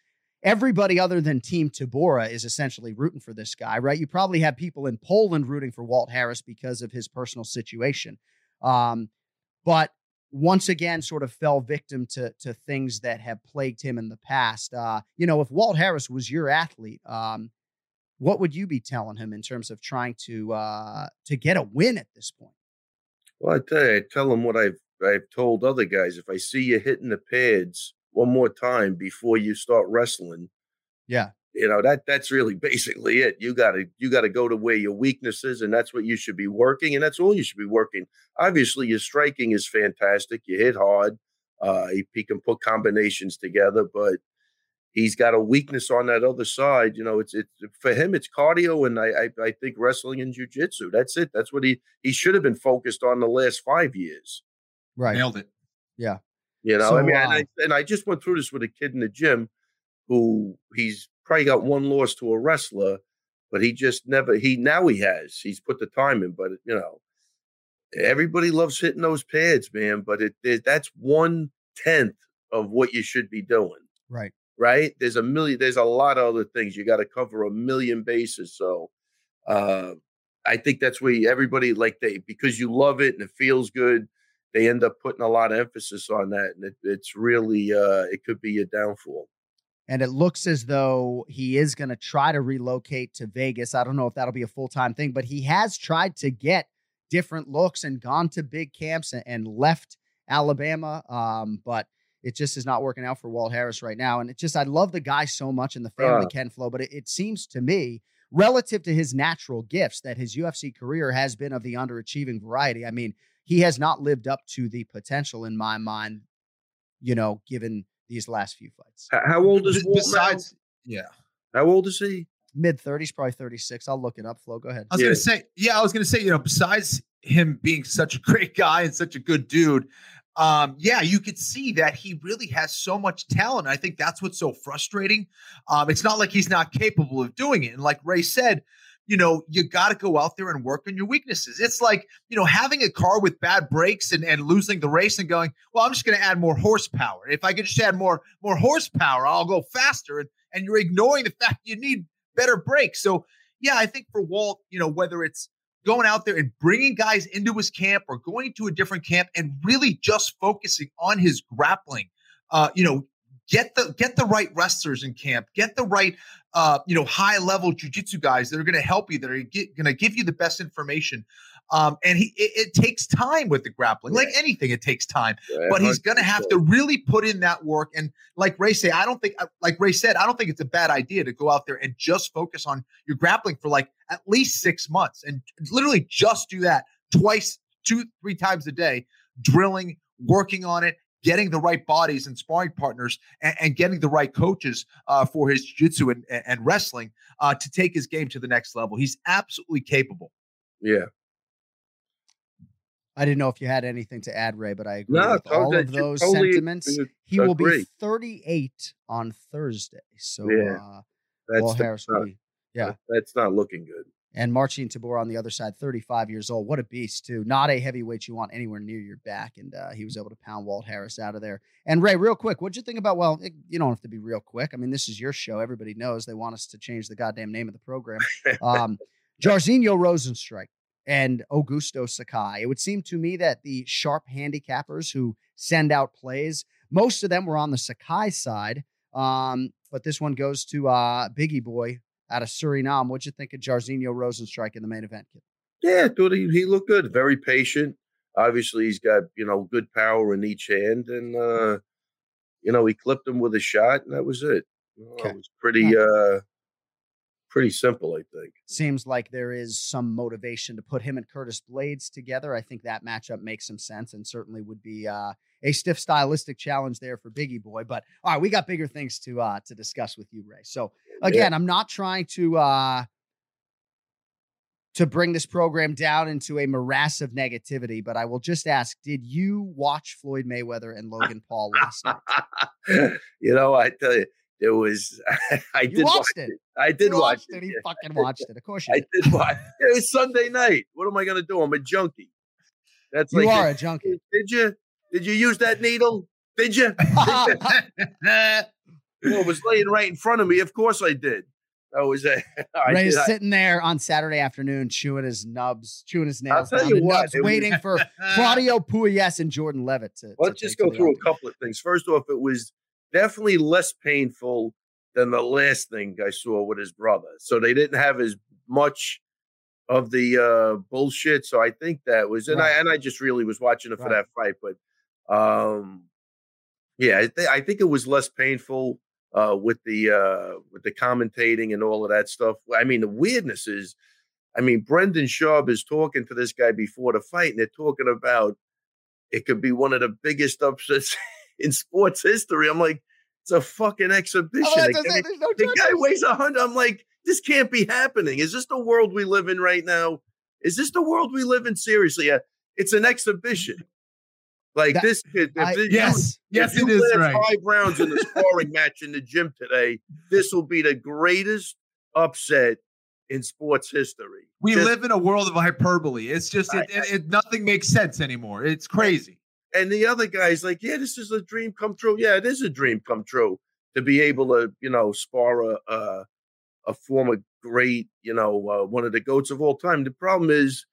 everybody other than Team Tybura is essentially rooting for this guy, right? You probably have people in Poland rooting for Walt Harris because of his personal situation. Um, but once again, sort of fell victim to to things that have plagued him in the past. Uh, you know, if Walt Harris was your athlete, um, what would you be telling him in terms of trying to uh, to get a win at this point? well, I tell you, I tell them what I've I've told other guys. If I see you hitting the pads one more time before you start wrestling, Yeah. You know that that's really basically it. You got to you got to go to where your weaknesses and that's what you should be working, and that's all you should be working. Obviously, your striking is fantastic. You hit hard. Uh, he, he can put combinations together, but he's got a weakness on that other side. You know, it's it's for him. It's cardio, and I I, I think wrestling and jujitsu. That's it. That's what he he should have been focused on the last five years. Right. Nailed it. Yeah. You know, So, I mean, and, uh, I, and I just went through this with a kid in the gym who he's probably got one loss to a wrestler, but he just never he now he has he's put the time in, but you know, everybody loves hitting those pads, man. But it, it that's one tenth of what you should be doing, Right. right? There's a million, there's a lot of other things you got to cover a million bases. So, uh, I think that's where everybody like they because you love it and it feels good they end up putting a lot of emphasis on that, and it, it's really uh, it could be a downfall. And it looks as though he is going to try to relocate to Vegas. I don't know if that'll be a full time thing, but he has tried to get different looks and gone to big camps and, and left Alabama. Um, but it just is not working out for Walt Harris right now. And it just, I love the guy so much and the family Uh. Ken Flow, but it, it seems to me, relative to his natural gifts, that his UFC career has been of the underachieving variety. I mean, he has not lived up to the potential in my mind you know, given these last few fights. How old is B- Walt now? besides, yeah. How old is he? Mid 30s, probably 36. I'll look it up. Flo, go ahead. I was gonna say, yeah, I was gonna say, you know, besides him being such a great guy and such a good dude, um, yeah, you could see that he really has so much talent. I think that's what's so frustrating. Um, it's not like he's not capable of doing it. And like Ray said, you know, you got to go out there and work on your weaknesses. It's like, you know, having a car with bad brakes and, and losing the race and going, well, I'm just going to add more horsepower. If I could just add more more horsepower, I'll go faster. And, and you're ignoring the fact you need better brakes. So, yeah, I think for Walt, you know, whether it's going out there and bringing guys into his camp or going to a different camp and really just focusing on his grappling, uh, you know, get the get the right wrestlers in camp, get the right uh, you know, high level jujitsu guys that are going to help you, that are going to give you the best information. Um, and he, it, it, takes time with the grappling, like anything, it takes time. Yeah, but he's going to have to really put in that work. And like Ray say, I don't think, uh, like Ray said, I don't think it's a bad idea to go out there and just focus on your grappling for like at least six months and literally just do that twice, two, three times a day, drilling, working on it, getting the right bodies and sparring partners and, and getting the right coaches uh, for his jiu-jitsu and, and wrestling uh, to take his game to the next level. He's absolutely capable. Yeah. I didn't know if you had anything to add, Ray, but I agree No, with all totally- of those totally sentiments. agree- He will be 38 on Thursday. So Yeah. uh, That's the- Harris will not- be, yeah. That's not looking good. And Marcin Tybura on the other side, 35 years old. What a beast, too. Not a heavyweight you want anywhere near your back. And uh, he was able to pound Walt Harris out of there. And Ray, real quick, what'd you think about? Well, it, you don't have to be real quick. I mean, this is your show. Everybody knows they want us to change the goddamn name of the program. Um, Jairzinho Rozenstruik and Augusto Sakai. It would seem to me that the sharp handicappers who send out plays, most of them were on the Sakai side. Um, but this one goes to uh, Biggie Boy out of Suriname. What'd you think of Jairzinho Rozenstruik in the main event, kid? Yeah, I thought he, he looked good. Very patient. Obviously, he's got you know good power in each hand, and uh, you know he clipped him with a shot, and that was it. Know, It was pretty uh, pretty simple, I think. Seems like there is some motivation to put him and Curtis Blaydes together. I think that matchup makes some sense and certainly would be uh, a stiff stylistic challenge there for Biggie Boy. But all right, we got bigger things to uh, to discuss with you, Ray. So again, I'm not trying to uh, to bring this program down into a morass of negativity, but I will just ask: Did you watch Floyd Mayweather and Logan Paul last night? you know, I tell you, there was I You did watch it. I did You watch it. it. He yeah. fucking watched it. Of course you I did. did watch. It It was Sunday night. What am I going to do? I'm a junkie. That's You like are a junkie. Did you? Did you use that needle? Did you? Did you? Well, it was laying right in front of me. Of course I did. That was a. I Ray's did. I- sitting there on Saturday afternoon, chewing his nubs, chewing his I'll nails, tell you what, nubs, was- waiting for Claudio Pugliese and Jordan Leavitt to. Let's to just go through a couple of things. First off, it was definitely less painful than the last thing I saw with his brother. So they didn't have as much of the uh bullshit. So I think that was and I and I just really was watching it for Right. that fight. But um yeah, I, th- I think it was less painful uh with the uh with the commentating and all of that stuff. I mean, the weirdness is I mean, Brendan Schaub is talking to this guy before the fight, and they're talking about it could be one of the biggest upsets in sports history. I'm like, it's a fucking exhibition. Oh, that's Like, what I I'm saying, mean, there's no the guy weighs a hundred. I'm like, this can't be happening. Is this the world we live in right now? Is this the world we live in? Seriously, it's an exhibition. Like That- this kid, if I- yes, if yes, you it is right. Five rounds in the sparring match in the gym today. This will be the greatest upset in sports history. We Just- live in a world of hyperbole. It's just it, it, it- nothing makes sense anymore. It's crazy. And the other guy's like, yeah, this is a dream come true. Yeah, it is a dream come true to be able to, you know, spar a a, a former great, you know, uh, one of the goats of all time. The problem is,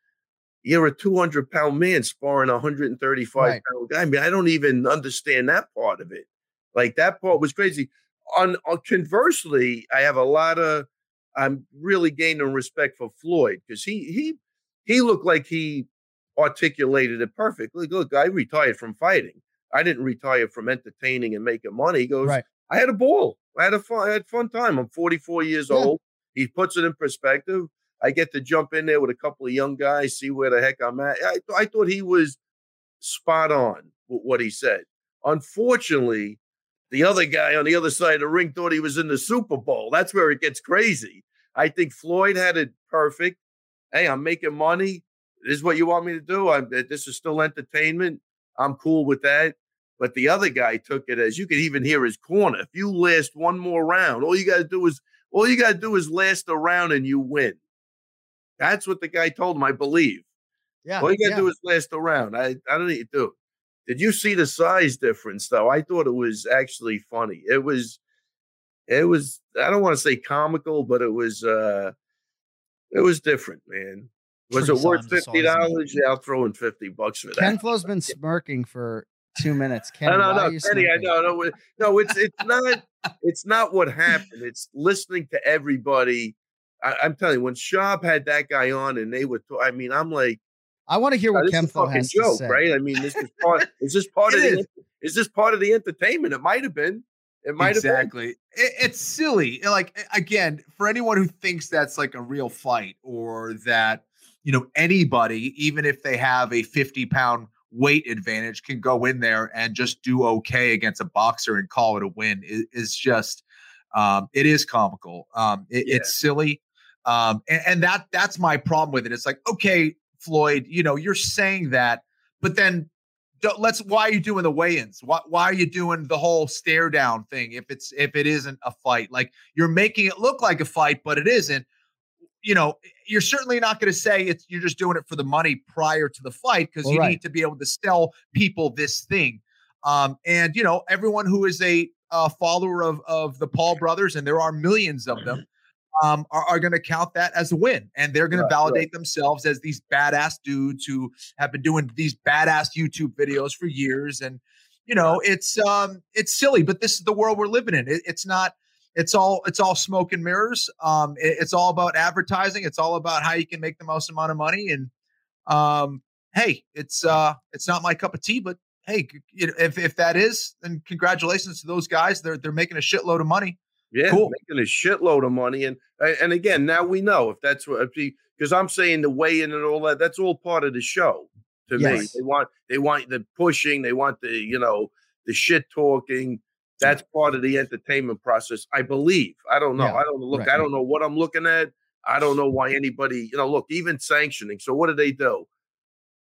you're a 200 pound man sparring a 135 Right. pound guy. I mean, I don't even understand that part of it. Like that part was crazy. On, on conversely, I have a lot of. I'm really gaining respect for Floyd because he he he looked like he articulated it perfectly. Look, I retired from fighting. I didn't retire from entertaining and making money. He goes, Right. I had a ball. I had a fun, I had fun time. I'm 44 years Yeah. old. He puts it in perspective. I get to jump in there with a couple of young guys, see where the heck I'm at. I, I thought he was spot on with what he said. Unfortunately, the other guy on the other side of the ring thought he was in the Super Bowl. That's where it gets crazy. I think Floyd had it perfect. Hey, I'm making money. This is what you want me to do. I'm, eh, this is still entertainment. I'm cool with that. But the other guy took it as you could even hear his corner. If you last one more round, all you got to do is all you got to do is last a round and you win. That's what the guy told him, I believe. Yeah. All you got to yeah. do is last a round. I, I don't need to do. Did you see the size difference though? I thought it was actually funny. It was it was I don't want to say comical, but it was uh it was different, man. Was Pretty it worth fifty dollars? Yeah, I'll throw in fifty bucks for that. Ken Flo's been smirking for two minutes. Ken, no, no, no, Kenny. I know, no, no. It's it's not it's not what happened. It's listening to everybody. I, I'm telling you, when Schaub had that guy on and they were, t- I mean, I'm like, I want to hear what a fucking has joke, to say. right? I mean, this is part. is this part It of the? is. Is this part of the entertainment? It might have been. It might have been. exactly. It, it's silly. Like again, for anyone who thinks that's like a real fight or that you know anybody, even if they have a fifty pound weight advantage, can go in there and just do okay against a boxer and call it a win is, is just um, it is comical. Um, it, It's silly, um, and, and that that's my problem with it. It's like okay, Floyd, you know, you're saying that, but then let's why are you doing the weigh-ins why, why are you doing the whole stare down thing if it's if it isn't a fight like you're making it look like a fight but it isn't you know you're certainly not going to say it's you're just doing it for the money prior to the fight because Well, you right. need to be able to sell people this thing um and you know everyone who is a uh, follower of of the paul brothers and there are millions of them um, are, are going to count that as a win. And they're going Right, to right. validate themselves as these badass dudes who have been doing these badass YouTube videos for years. And, you know, it's um it's silly, but this is the world we're living in. It, it's not it's all it's all smoke and mirrors. Um it- it's all about advertising. It's all about how you can make the most amount of money. And um hey, it's uh it's not my cup of tea, but hey, c- you know, if if that is, then congratulations to those guys. They're they're making a shitload of money. Yeah, Cool. making a shitload of money, and and again, now we know if that's what because I'm saying the weigh in and all that. That's all part of the show to me. They want they want the pushing, they want the you know the shit talking. That's part of the entertainment process, I believe. I don't know. Yeah, I don't look. right. I don't know what I'm looking at. I don't know why anybody, you know, look, even sanctioning. So what do they do?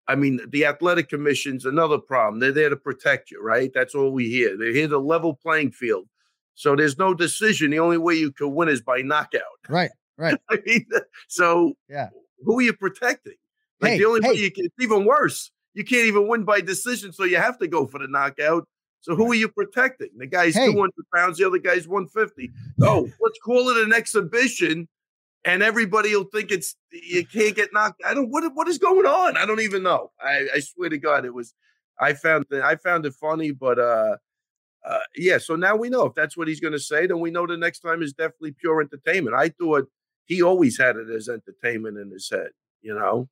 I mean, the athletic commission's another problem. They're there to protect you, right? That's all we hear. They're here to level playing field. So there's no decision. The only way you could win is by knockout. Right, right. I mean, so Yeah. who are you protecting? Like Hey, the only way hey. you can, it's even worse. You can't even win by decision, so you have to go for the knockout. So who are you protecting? The guy's Hey. 200 pounds, the other guy's 150. Oh, let's call it an exhibition, and everybody will think it's you can't get knocked. I don't what what is going on? I don't even know. I, I swear to God, it was. I found the, I found it funny, but uh, uh, yeah. So now we know if that's what he's going to say, then we know the next time is definitely pure entertainment. I thought he always had it as entertainment in his head. You know.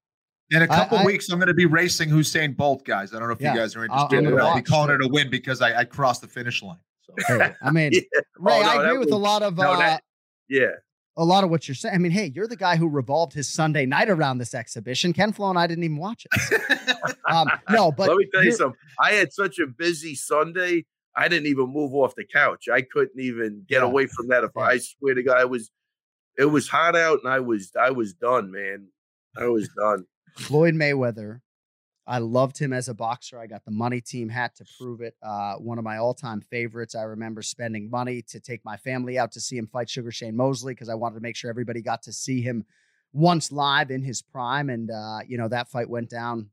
In a couple I- weeks, I'm going to be racing Usain Bolt, guys. I don't know if Yeah, you guys are I'll- interested, I'm but gonna I'll be watch. calling it a win because I, I crossed the finish line. So. Hey, I mean, Yeah. Ray, Oh, no, I agree with a lot of no, uh, that- Yeah. a lot of what you're saying. I mean, hey, you're the guy who revolved his Sunday night around this exhibition. Ken Flo and I didn't even watch it. Um, no, but Let me tell you something. I had such a busy Sunday. I didn't even move off the couch. I couldn't even get Yeah. away from that. If Yeah. I swear to God, I was. It was hot out, and I was. I was done, man. I was done. Floyd Mayweather. I loved him as a boxer. I got the money team hat to prove it. Uh, one of my all-time favorites. I remember spending money to take my family out to see him fight Sugar Shane Mosley because I wanted to make sure everybody got to see him once live in his prime. And uh, you know that fight went down,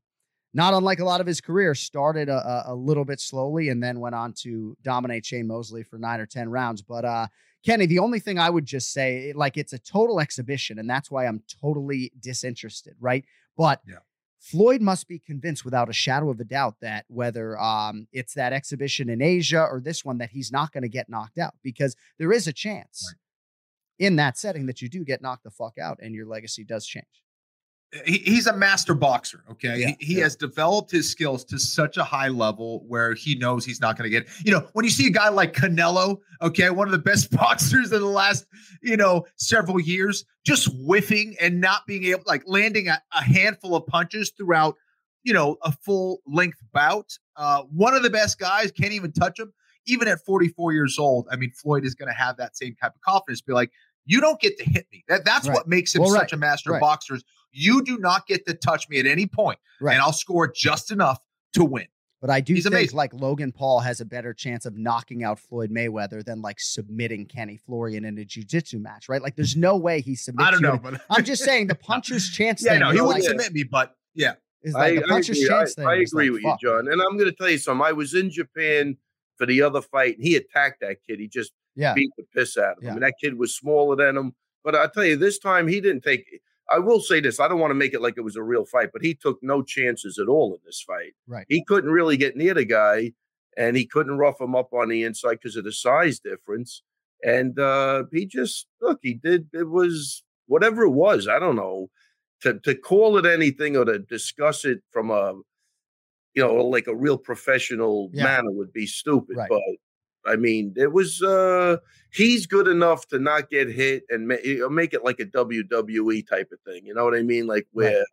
not unlike a lot of his career. Started a, a, little bit slowly and then went on to dominate Shane Mosley for nine or ten rounds. But uh, Kenny, the only thing I would just say, like it's a total exhibition, and that's why I'm totally disinterested, right? But Yeah. Floyd must be convinced without a shadow of a doubt that whether um, it's that exhibition in Asia or this one, that he's not going to get knocked out because there is a chance in that setting that you do get knocked the fuck out and your legacy does change. He, he's a master boxer. Okay, Yeah, he, he yeah. has developed his skills to such a high level where he knows he's not going to get. You know, when you see a guy like Canelo, okay, one of the best boxers in the last you know several years, just whiffing and not being able, like landing a, a handful of punches throughout, you know, a full length bout. uh, one of the best guys, can't even touch him. Even at 44 years old, I mean, Floyd is going to have that same type of confidence. Be like, you don't get to hit me. That that's Right. what makes him Well, such right, a master right. boxer. Is you do not get to touch me at any point, Right. and I'll score just enough to win. But I do He's think amazing. like Logan Paul has a better chance of knocking out Floyd Mayweather than like submitting Kenny Florian in a jiu-jitsu match, right? Like there's no way he submits I don't you know, to- but I'm just saying the puncher's chance yeah, thing no, he wouldn't like, submit me, but yeah, is like the puncher's agree. chance I, thing. I is agree like, with fuck. you, John. And I'm going to tell you something. I was in Japan for the other fight, and he attacked that kid. He just Yeah. beat the piss out of him. Yeah. And that kid was smaller than him. But I tell you, this time he didn't take. I will say this: I don't want to make it like it was a real fight, but he took no chances at all in this fight. Right. He couldn't really get near the guy, and he couldn't rough him up on the inside because of the size difference. And uh, he just look. He did. It was whatever it was. I don't know to to call it anything or to discuss it from a you know like a real professional Yeah. manner would be stupid. Right. But I mean, it was uh he's good enough to not get hit and ma- make it like a WWE type of thing. You know what I mean? Like where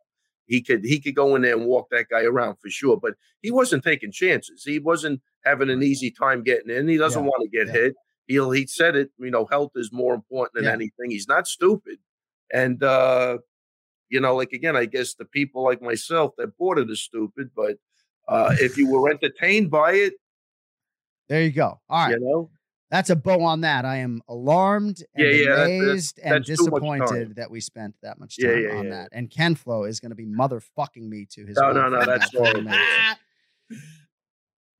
he could he could go in there and walk that guy around for sure. But he wasn't taking chances. He wasn't having an easy time getting in. He doesn't Yeah. want to get Yeah. hit. He'll he said it, you know, health is more important than Yeah. anything. He's not stupid. And uh you know, like again, I guess the people like myself that bought it is stupid, but uh if you were entertained by it, There you go. All right. you know, That's a bow on that. I am alarmed and Yeah, yeah, that's- that's- amazed and that's much time. disappointed that we spent that much time yeah, on that. And Ken Flo is going to be motherfucking me to his. No, no, no, that's 30 all.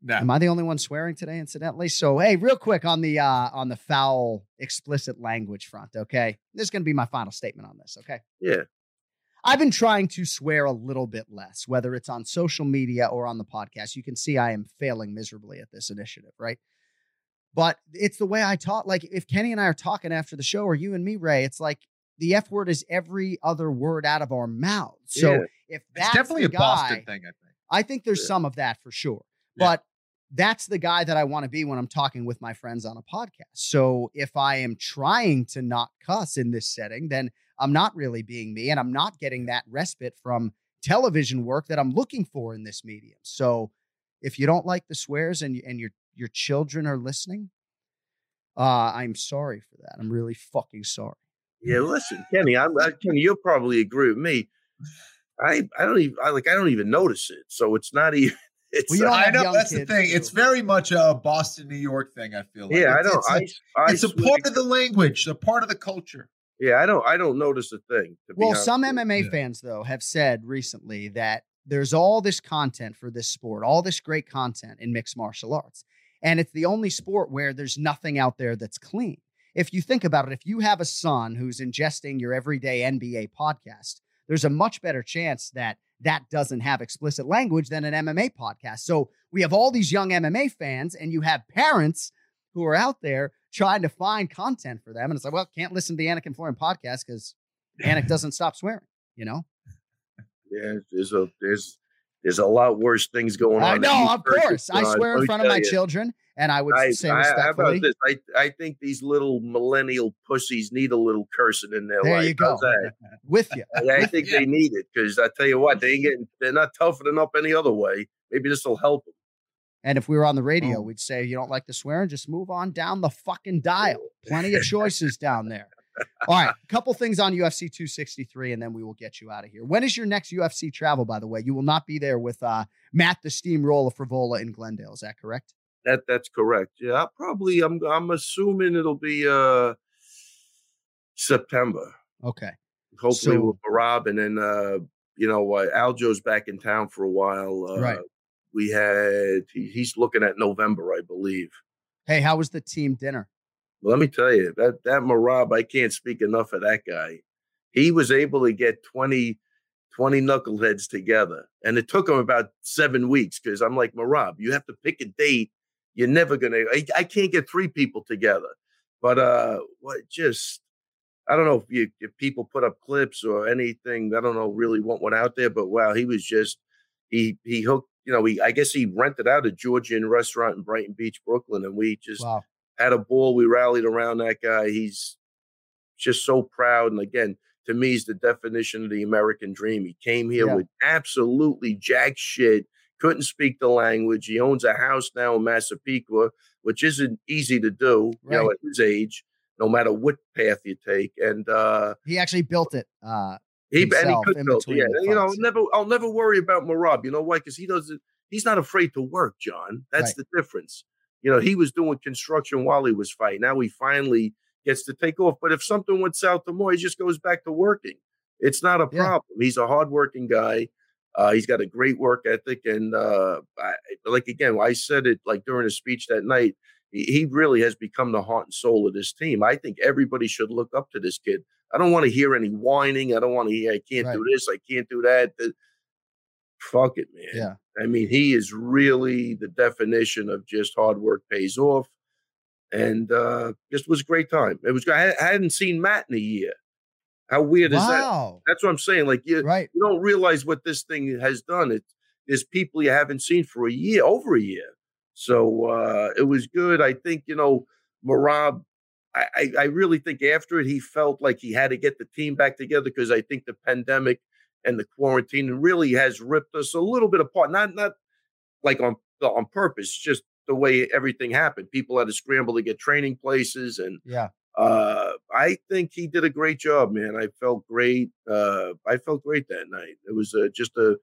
Am I the only one swearing today, incidentally? So, hey, real quick on the uh on the foul, explicit language front. Okay, this is going to be my final statement on this. Okay, yeah. I've been trying to swear a little bit less, whether it's on social media or on the podcast. You can see I am failing miserably at this initiative, right? But it's the way I talk. Like if Kenny and I are talking after the show, or you and me, Ray, it's like the F word is every other word out of our mouths. So Yeah. if it's that's definitely the a Boston guy- thing. I think. I think there's Yeah. some of that for sure. Yeah. But that's the guy that I want to be when I'm talking with my friends on a podcast. So if I am trying to not cuss in this setting, then I'm not really being me and I'm not getting that respite from television work that I'm looking for in this medium. So if you don't like the swears and and your your children are listening, uh, I'm sorry for that. I'm really fucking sorry. Yeah, listen, Kenny, I'm I, Kenny. You'll probably agree with me. I I don't even I like I don't even notice it, so it's not even. It's Well, you don't uh, I know that's the thing. so- It's very much a Boston, New York thing. I feel like. yeah, I It's- don't. It's, I a, I it's a part of the language, a part of the culture. Yeah, I don't. I don't notice a thing. Well, some. MMA Yeah. fans, though, have said recently that there's all this content for this sport, all this great content in mixed martial arts. And it's the only sport where there's nothing out there that's clean. If you think about it, if you have a son who's ingesting your everyday NBA podcast, there's a much better chance that that doesn't have explicit language than an MMA podcast. So we have all these young MMA fans, and you have parents who are out there trying to find content for them. And it's like, well, can't listen to the Anik and Florian podcast because Anik doesn't stop swearing, you know? Yeah, there's a there's there's a lot worse things going on. I than know, of course. I swear Let in front of my you. children, and I would I, say I, how respectfully. about this? I, I think these little millennial pussies need a little cursing in their There life. you go. How's with you. I, I think they need it because I tell you what, they ain't getting they're not toughening up any other way. Maybe this will help them. And if we were on the radio, Oh. we'd say, you don't like the swearing, just move on down the fucking dial. Plenty of choices down there. All right, a couple things on UFC 263, and then we will get you out of here. When is your next UFC travel, by the way? You will not be there with uh, Matt the Steamroller Frivola in Glendale. Is that correct? That that's correct. Yeah, I'll probably I'm I'm assuming it'll be uh September. Okay. Hopefully So- with Rob and then uh you know uh, Aljo's back in town for a while. Uh, Right. We had he's looking at November, I believe. Hey, how was the team dinner? Well, let me tell you that that Merab, I can't speak enough of that guy. He was able to get 20, 20 knuckleheads together, and it took him about seven weeks because I'm like Merab, you have to pick a date. You're never gonna. I, I can't get three people together, but uh, what just I don't know if you if people put up clips or anything. I don't know really what went out there, but wow, he was just he he hooked. You know, he I guess he rented out a Georgian restaurant in Brighton Beach, Brooklyn, and we just Wow. had a ball. We rallied around that guy. He's just so proud. And again, to me, he's the definition of the American dream. He came here Yeah. with absolutely jack shit, couldn't speak the language. He owns a house now in Massapequa, which isn't easy to do, you know, at his age, no matter what path you take. And uh He actually built it. Uh, he and he could build, yeah. You know, never I'll never worry about Merab. You know why? Because he doesn't he's not afraid to work, John. That's Right. the difference. You know, he was doing construction while he was fighting. Now he finally gets to take off. But if something went south tomorrow, he just goes back to working. It's not a Yeah. problem. He's a hardworking guy. Uh, he's got a great work ethic, and uh, I, like again, I said it like during a speech that night. He, he really has become the heart and soul of this team. I think everybody should look up to this kid. I don't want to hear any whining. I don't want to hear I can't do this. I can't do that. Th- Fuck it, man. Yeah. I mean, he is really the definition of just hard work pays off, and uh, just was a great time. It was. I, hadn't seen Matt in a year. How weird is that? That's what I'm saying. Like you, Right. you don't realize what this thing has done. It there's people you haven't seen for a year, over a year. So uh, it was good. I think you know, Merab. I, I really think after it, he felt like he had to get the team back together because I think the pandemic and the quarantine really has ripped us a little bit apart. Not not like on on purpose, just the way everything happened. People had to scramble to get training places and Yeah. uh, I think he did a great job, man. I felt great. Uh, I felt great that night. It was uh, just a,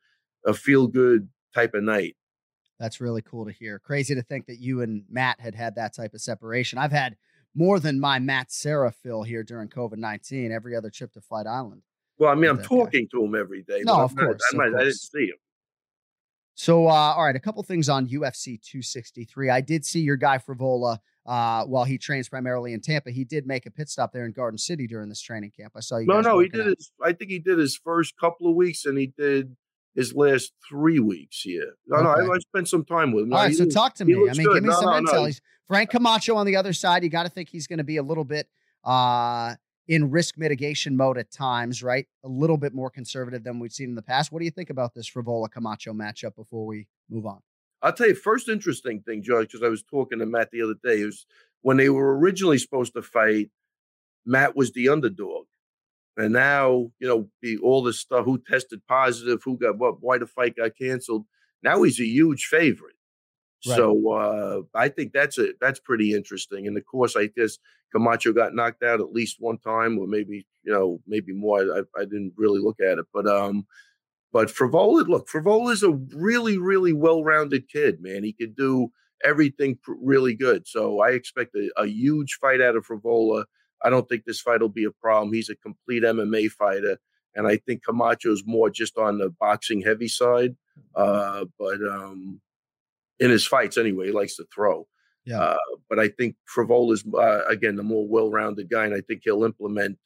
a feel good type of night. That's really cool to hear. Crazy to think that you and Matt had had that type of separation. I've had more than my Matt Serra fill here during COVID 19, every other trip to Fight Island. Well, I mean, I'm that guy. talking to him every day. No, of not- course, I'm of not- I didn't see him. So, uh, all right, a couple things on UFC 263. I did see your guy Frivola uh, while he trains primarily in Tampa. He did make a pit stop there in Garden City during this training camp. I saw you. No, guys no, he did out. his. I think he did his first couple of weeks, and he did his last three weeks here. No, no, I, I spent some time with him. No, All right, so talk to me. I mean, good. give me No, some intel. Frank Camacho on the other side. You got to think he's going to be a little bit uh, in risk mitigation mode at times, right? A little bit more conservative than we've seen in the past. What do you think about this Frivola Camacho matchup before we move on? I'll tell you, first interesting thing, George, because I was talking to Matt the other day, is when they were originally supposed to fight, Matt was the underdog. And now, you know, the, all this stuff, who tested positive, who got what, why the fight got canceled. Now he's a huge favorite. Right. So uh, I think that's a that's pretty interesting. And of course, I guess Camacho got knocked out at least one time, or maybe you know maybe more. I, I didn't really look at it, but um, but Frivola, look, Frivola is a really, really well-rounded kid, man. He could do everything pr- really good. So I expect a, a huge fight out of Frivola. I don't think this fight will be a problem. He's a complete MMA fighter, and I think Camacho's more just on the boxing heavy side. Uh, but um, in his fights, anyway, he likes to throw. Yeah. Uh, but I think Frivola's uh, again the more well-rounded guy, and I think he'll implement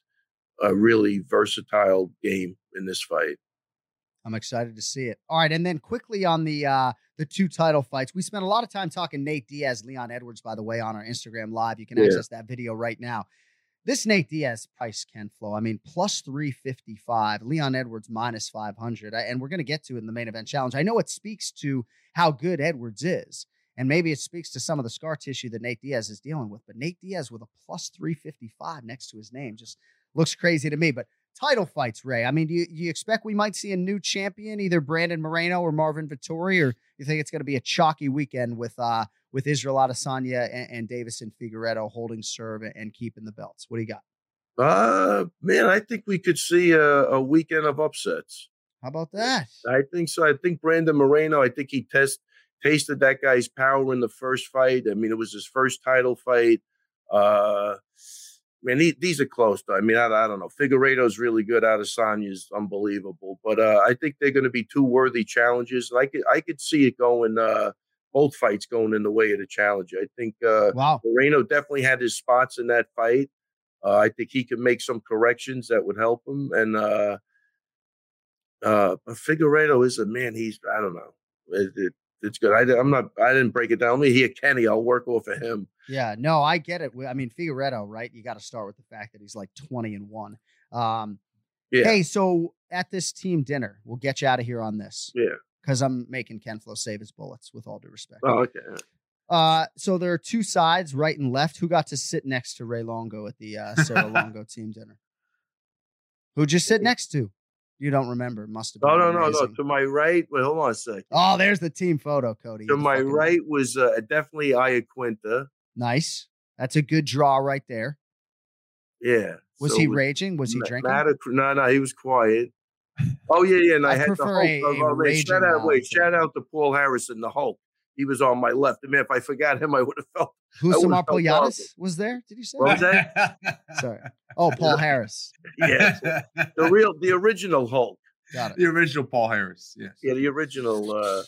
a really versatile game in this fight. I'm excited to see it. All right, and then quickly on the uh the two title fights, we spent a lot of time talking Nate Diaz, Leon Edwards, by the way, on our Instagram live. You can Yeah. access that video right now. This Nate Diaz price Ken Flo. I mean, plus 355, Leon Edwards minus 500. And we're going to get to it in the main event challenge. I know it speaks to how good Edwards is. And maybe it speaks to some of the scar tissue that Nate Diaz is dealing with. But Nate Diaz with a plus 355 next to his name just looks crazy to me. But title fights, Ray. I mean, do you, do you expect we might see a new champion, either Brandon Moreno or Marvin Vettori, or you think it's going to be a chalky weekend with uh with Israel Adesanya and, and Davison Figueiredo holding serve and, and keeping the belts? What do you got? Uh man, I think we could see a, a weekend of upsets. How about that? I think so. I think Brandon Moreno. I think he test tasted that guy's power in the first fight. I mean, it was his first title fight. Uh, man, he, these are close. Though. I mean, I, I don't know. Figueredo's really good. Adesanya's unbelievable. But uh, I think they're going to be two worthy challenges. I could I could see it going. Uh, both fights going in the way of the challenger. I think uh, Wow. Moreno definitely had his spots in that fight. Uh, I think he can make some corrections that would help him. And uh, uh, Figueiredo is a man. He's I don't know. It, it, it's good. I, am not. I didn't break it down. Let me hear Kenny. I'll work off of him. Yeah, no, I get it. I mean, Figueiredo, right? You got to start with the fact that he's like 20 and one. Um, Yeah. Hey, so at this team dinner, we'll get you out of here on this Yeah. Because I'm making Ken Flo save his bullets with all due respect. Oh, okay. Uh, so there are two sides, right and left. Who got to sit next to Ray Longo at the uh, Serra Longo team dinner? Who'd you sit next to? You don't remember? Must have been. No, no, no, no. To my right, wait, hold on a sec. Oh, there's the team photo, Cody. To my right was uh, definitely Iaquinta. Nice. That's a good draw right there. Yeah. Was So he it raging? Was he drinking? No, no, he was quiet. Oh yeah, yeah. And I, I had the prefer Hulk. a- oh, a wait, shout out, wait, shout out to Paul Harrison, the Hulk. He was on my left. I mean, if I forgot him, I would have felt. I Husamar would've felt horrible. Poliatis was there? Did you say? What was that? Sorry. Oh, Paul Harris. yes, the real, the original Hulk. Got it. The original Paul Harris. Yes. Yeah, the original uh,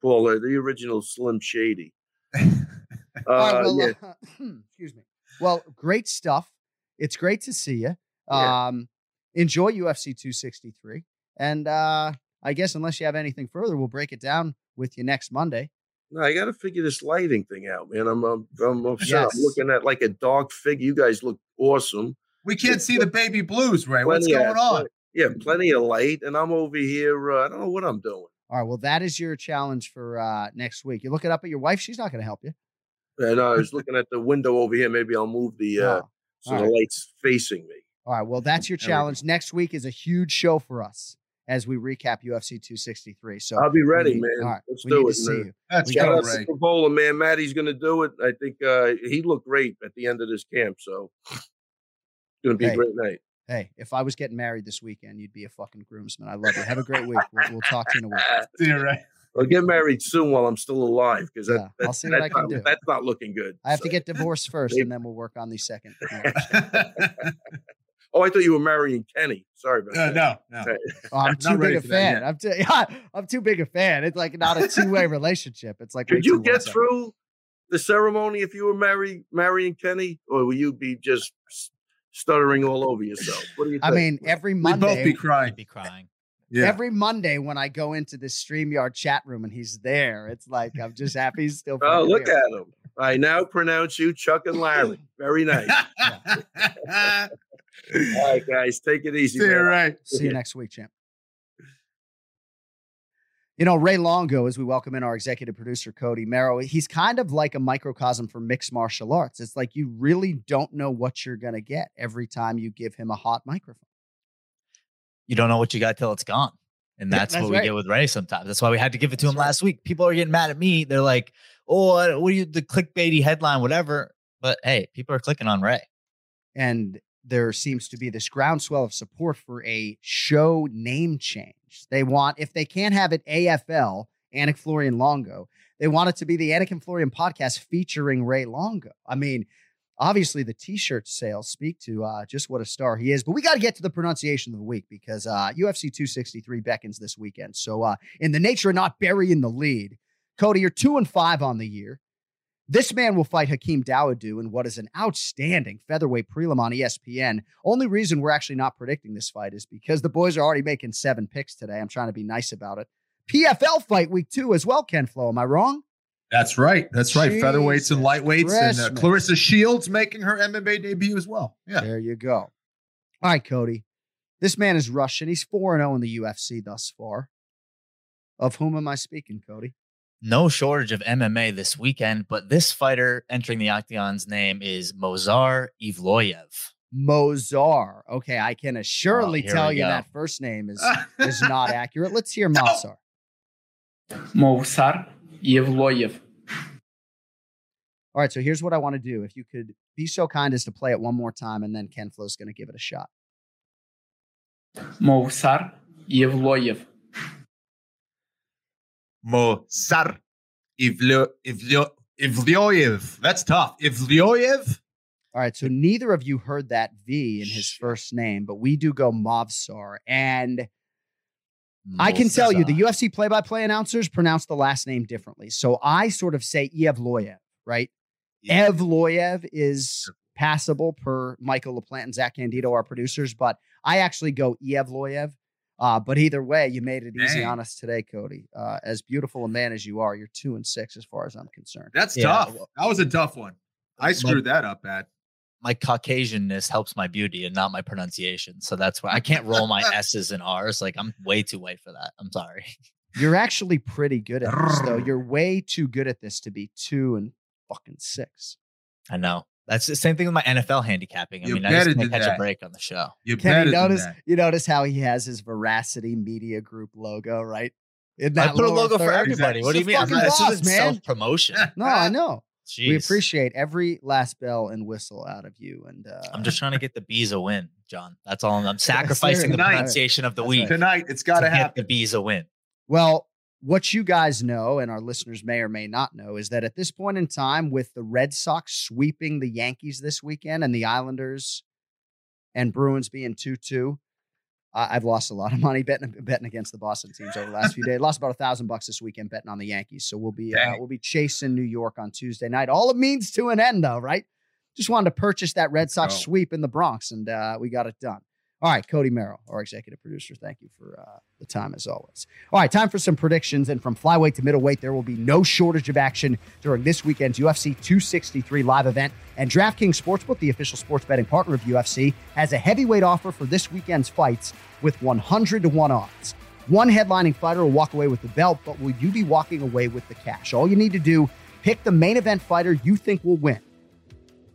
Paul, uh, the original Slim Shady. Uh, All right, well, yeah. uh, excuse me. Well, great stuff. It's great to see you. Yeah. Um, enjoy UFC 263. And uh, I guess unless you have anything further, we'll break it down with you next Monday. No, I got to figure this lighting thing out, man. I'm, I'm, I'm upset. Yes. I'm looking at like a dark figure. You guys look awesome. We can't see the baby blues, Ray. What's going of- on? Yeah, plenty of light, and I'm over here. Uh, I don't know what I'm doing. All right. Well, that is your challenge for uh, next week. You look it up at your wife. She's not going to help you. And I was looking at the window over here. Maybe I'll move the uh, Oh, so the right. light's facing me. All right. Well, that's your There we go. challenge. Next week is a huge show for us as we recap UFC 263. So I'll be ready, need- man. All right. Let's we do need it. to see man. you. That's We Shout gotta out Ray. to Cavola, man. Maddie's going to do it. I think uh, he looked great at the end of this camp. So it's going to be Hey. a great night. Hey, if I was getting married this weekend, you'd be a fucking groomsman. I love you. Have a great week. We'll, we'll talk to you in a week. See you, Ray. I'll get married soon while I'm still alive because that, Yeah, that- I'll see what that's I can not, do. That's not looking good. I have to get divorced first, and then we'll work on the second. Oh, I thought you were marrying Kenny. Sorry about Uh, that. no, no. Oh, I'm too big a fan. I'm too, yeah, I'm too big a fan. It's like not a two way relationship. It's like way Could you get one-sided. through the ceremony if you were married marrying Kenny, or will you be just stuttering all over yourself? What do you think? I mean, every We'd Monday, both be crying. be crying. Yeah. every Monday when I go into the Streamyard chat room and he's there, it's like I'm just happy he's still. oh, look here. at him! I now pronounce you Chuck and Larry. Very nice. All right, guys, take it easy. See you, man. Ray. See you next week, champ. You know, Ray Longo, as we welcome in our executive producer, Cody Merrow, he's kind of like a microcosm for mixed martial arts. It's like you really don't know what you're going to get every time you give him a hot microphone. You don't know what you got till it's gone. And Yeah, that's, that's what we get with Ray sometimes. That's why we had to give it to That's him right. last week. People are getting mad at me. They're like, oh, what what are you, the clickbaity headline, whatever. But hey, people are clicking on Ray. and there seems to be this groundswell of support for a show name change. They want, if they can't have it AFL, Anik Florian Longo, they want it to be the Anik and Florian podcast featuring Ray Longo. I mean, obviously the t-shirt sales speak to uh, just what a star he is, but we got to get to the pronunciation of the week because uh, UFC 263 beckons this weekend. So, uh, in the nature of not burying the lead, Cody, you're two and five on the year. This man will fight Hakeem Dawodu in what is an outstanding featherweight prelim on ESPN. Only reason we're actually not predicting this fight is because the boys are already making seven picks today. I'm trying to be nice about it. PFL fight week two as well, Ken Flo. Am I wrong? That's right. That's right. Featherweights and lightweights, and uh, Claressa Shields making her MMA debut as well. Yeah. There you go. All right, Cody. This man is Russian. He's 4 0 in the UFC thus far. Of whom am I speaking, Cody? No shortage of MMA this weekend, but this fighter entering the octagon's name is Mozar Evloyev. Mozar. Okay, I can oh, assuredly Oh, tell you go. that first name is, is not accurate. Let's hear Mozar. Movsar Evloyev. All right, so here's what I want to do. If you could be so kind as to play it one more time, and then Ken Flo's going to give it a shot. Movsar Evloyev. Ivlyo- Ivlyoyev. That's tough. Ivlyoyev. All right, so neither of you heard that V in his first name, but we do go Movsar. And I can tell you, the UFC play by play announcers pronounce the last name differently. So I sort of say Evloyev, right? Evloyev is passable per Michael LaPlante and Zach Candido, our producers, but I actually go Evloyev. Uh, but either way, you made it easy Dang. on us today, Cody. Uh, as beautiful a man as you are, you're two and six as far as I'm concerned. That's Yeah, tough. That was a tough one. I screwed that up bad. my Caucasianness helps my beauty and not my pronunciation. So that's why I can't roll my S's and R's. Like I'm way too white for that. I'm sorry. You're actually pretty good at this, though. You're way too good at this to be two and fucking six. I know. That's the same thing with my NFL handicapping. I You mean, I just better can't catch that. a break on the show. You Can better you notice? that. You notice how he has his Veracity Media Group logo, right? In I put a lower logo for third? everybody. What do you mean? a I'm fucking not- This boss, isn't self promotion. No, I know. We appreciate every last bell and whistle out of you. And uh, I'm just trying to get the bees a win, John. That's all. I'm, I'm sacrificing the Tonight. pronunciation of the That's week right. Tonight, it's got to to get happen. the bees a win. Well, what you guys know, and our listeners may or may not know, is that at this point in time, with the Red Sox sweeping the Yankees this weekend and the Islanders and Bruins being 2 2, I've lost a lot of money betting betting against the Boston teams over the last few days. Lost about a thousand bucks this weekend betting on the Yankees. So we'll be uh, we'll be chasing New York on Tuesday night. All it means to an end, though, right? Just wanted to purchase that Red Sox go. sweep in the Bronx, and uh, we got it done. All right, Cody Merrill, our executive producer. Thank you for uh, the time as always. All right, time for some predictions. And from flyweight to middleweight, there will be no shortage of action during this weekend's UFC 263 live event. And DraftKings Sportsbook, the official sports betting partner of UFC, has a heavyweight offer for this weekend's fights with 100 to 1 odds. One headlining fighter will walk away with the belt, but will you be walking away with the cash? All you need to do, pick the main event fighter you think will win.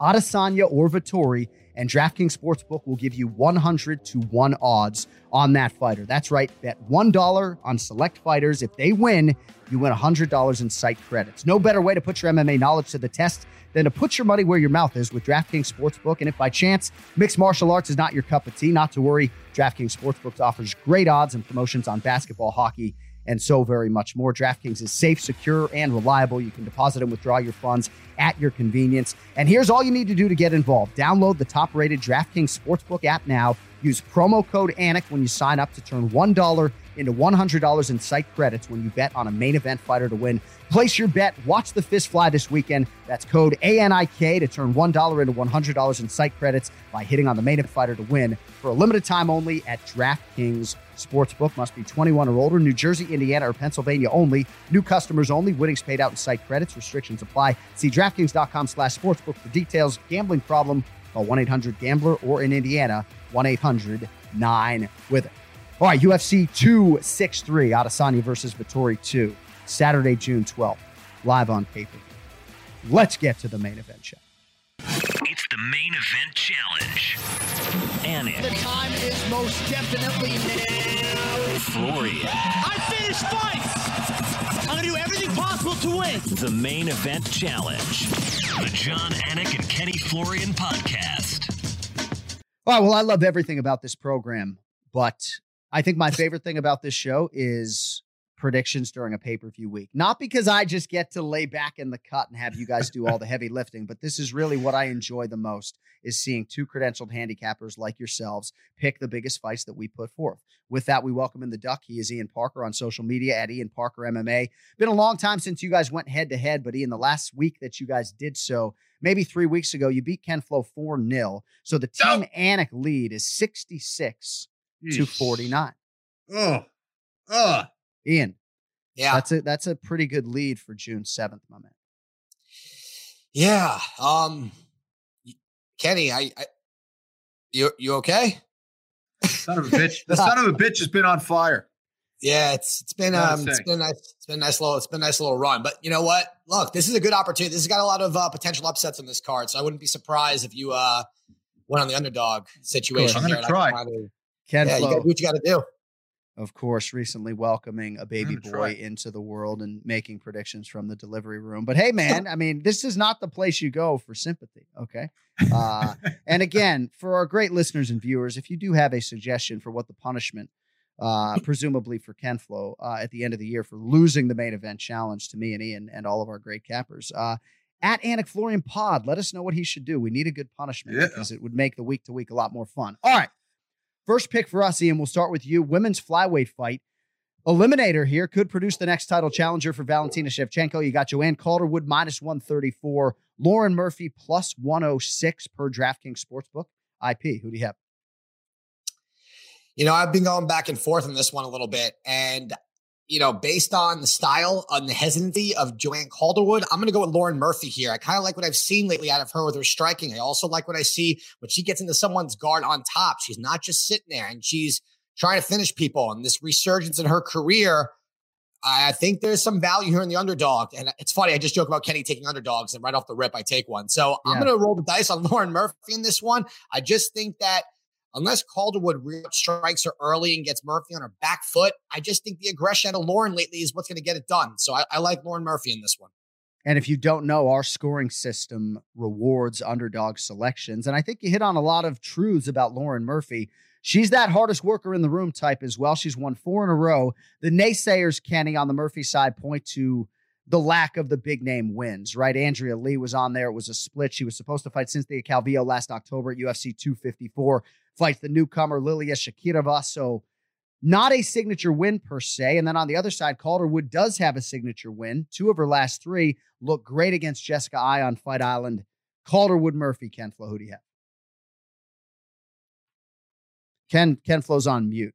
Adesanya or Vettori, and DraftKings Sportsbook will give you 100 to 1 odds on that fighter. That's right, bet $1 on select fighters. If they win, you win $100 in site credits. No better way to put your MMA knowledge to the test than to put your money where your mouth is with DraftKings Sportsbook. And if by chance mixed martial arts is not your cup of tea, not to worry. DraftKings Sportsbook offers great odds and promotions on basketball, hockey, and so very much more. DraftKings is safe, secure, and reliable. You can deposit and withdraw your funds at your convenience. And here's all you need to do to get involved download the top rated DraftKings Sportsbook app now. Use promo code ANIK when you sign up to turn $1 into $100 in site credits when you bet on a main event fighter to win. Place your bet. Watch the fist fly this weekend. That's code ANIK to turn $1 into $100 in site credits by hitting on the main event fighter to win for a limited time only at DraftKings Sportsbook. Must be 21 or older. New Jersey, Indiana, or Pennsylvania only. New customers only. Winnings paid out in site credits. Restrictions apply. See DraftKings.com slash sportsbook for details. Gambling problem? Call 1-800-GAMBLER or in Indiana, 1-800-9 with it. All right, UFC 263, Adesanya versus Vettori 2, Saturday, June 12th, live on paper. Let's get to the main event show. It's the main event challenge. Anik, The time is most definitely now. Florian, I finish fights. I'm gonna do everything possible to win. the main event challenge. The Jon Anik and Kenny Florian podcast. Right, well, I love everything about this program, but I think my favorite thing about this show is predictions during a pay-per-view week. Not because I just get to lay back in the cut and have you guys do all the heavy lifting, but this is really what I enjoy the most is seeing two credentialed handicappers like yourselves pick the biggest fights that we put forth. With that, we welcome in the duck. He is Ian Parker on social media at Ian Parker MMA. Been a long time since you guys went head to head, but Ian, the last week that you guys did so, maybe three weeks ago, you beat Ken Flo 4 0. So the team Anik lead is 66 to 49. Oh, oh. Ian. Yeah. That's a that's a pretty good lead for June 7th, my man. Yeah. Um, Kenny, I, I you you okay? Son of a bitch. The son of a bitch has been on fire. Yeah, it's it's been Gotta um it's say. been nice it's been a nice little it's been a nice little run. But you know what? Look, this is a good opportunity. This has got a lot of uh, potential upsets on this card, so I wouldn't be surprised if you uh went on the underdog situation. I'm gonna here. I try. kinda- Ken yeah, you gotta do what you got to do. Of course, recently welcoming a baby gonna boy try. into the world and making predictions from the delivery room. But hey, man, I mean, this is not the place you go for sympathy. Okay. Uh, and again, for our great listeners and viewers, if you do have a suggestion for what the punishment, uh, presumably for Ken Flo, uh, at the end of the year for losing the main event challenge to me and Ian and all of our great cappers, uh, at Anik Florian Pod, let us know what he should do. We need a good punishment Yeah. because it would make the week to week a lot more fun. All right. First pick for us, Ian. We'll start with you. Women's flyweight fight. Eliminator here could produce the next title challenger for Valentina Shevchenko. You got Joanne Calderwood minus 134, Lauren Murphy plus 106 per DraftKings Sportsbook. IP, who do you have? You know, I've been going back and forth on this one a little bit. And, you know, based on the style, on the hesitancy of Joanne Calderwood, I'm going to go with Lauren Murphy here. I kind of like what I've seen lately out of her with her striking. I also like what I see when she gets into someone's guard on top. She's not just sitting there and she's trying to finish people. And this resurgence in her career, I think there's some value here in the underdog. And it's funny, I just joke about Kenny taking underdogs, and right off the rip, I take one. So I'm going to roll the dice on Lauren Murphy in this one. I just think that unless Calderwood strikes her early and gets Murphy on her back foot, I just think the aggression out of Lauren lately is what's going to get it done. So I, I like Lauren Murphy in this one. And if you don't know, our scoring system rewards underdog selections. And I think you hit on a lot of truths about Lauren Murphy. She's that hardest worker in the room type as well. She's won four in a row. The naysayers, Kenny, on the Murphy side point to the lack of the big name wins, right? Andrea Lee was on there. It was a split. She was supposed to fight Cynthia Calvillo last October at UFC 254, fights the newcomer Lilia Shakirova. So not a signature win per se. And then on the other side, Calderwood does have a signature win. Two of her last three look great against Jessica Eye on Fight Island. Calderwood Murphy, Ken Flo, who do you have? Ken Ken Flo's on mute.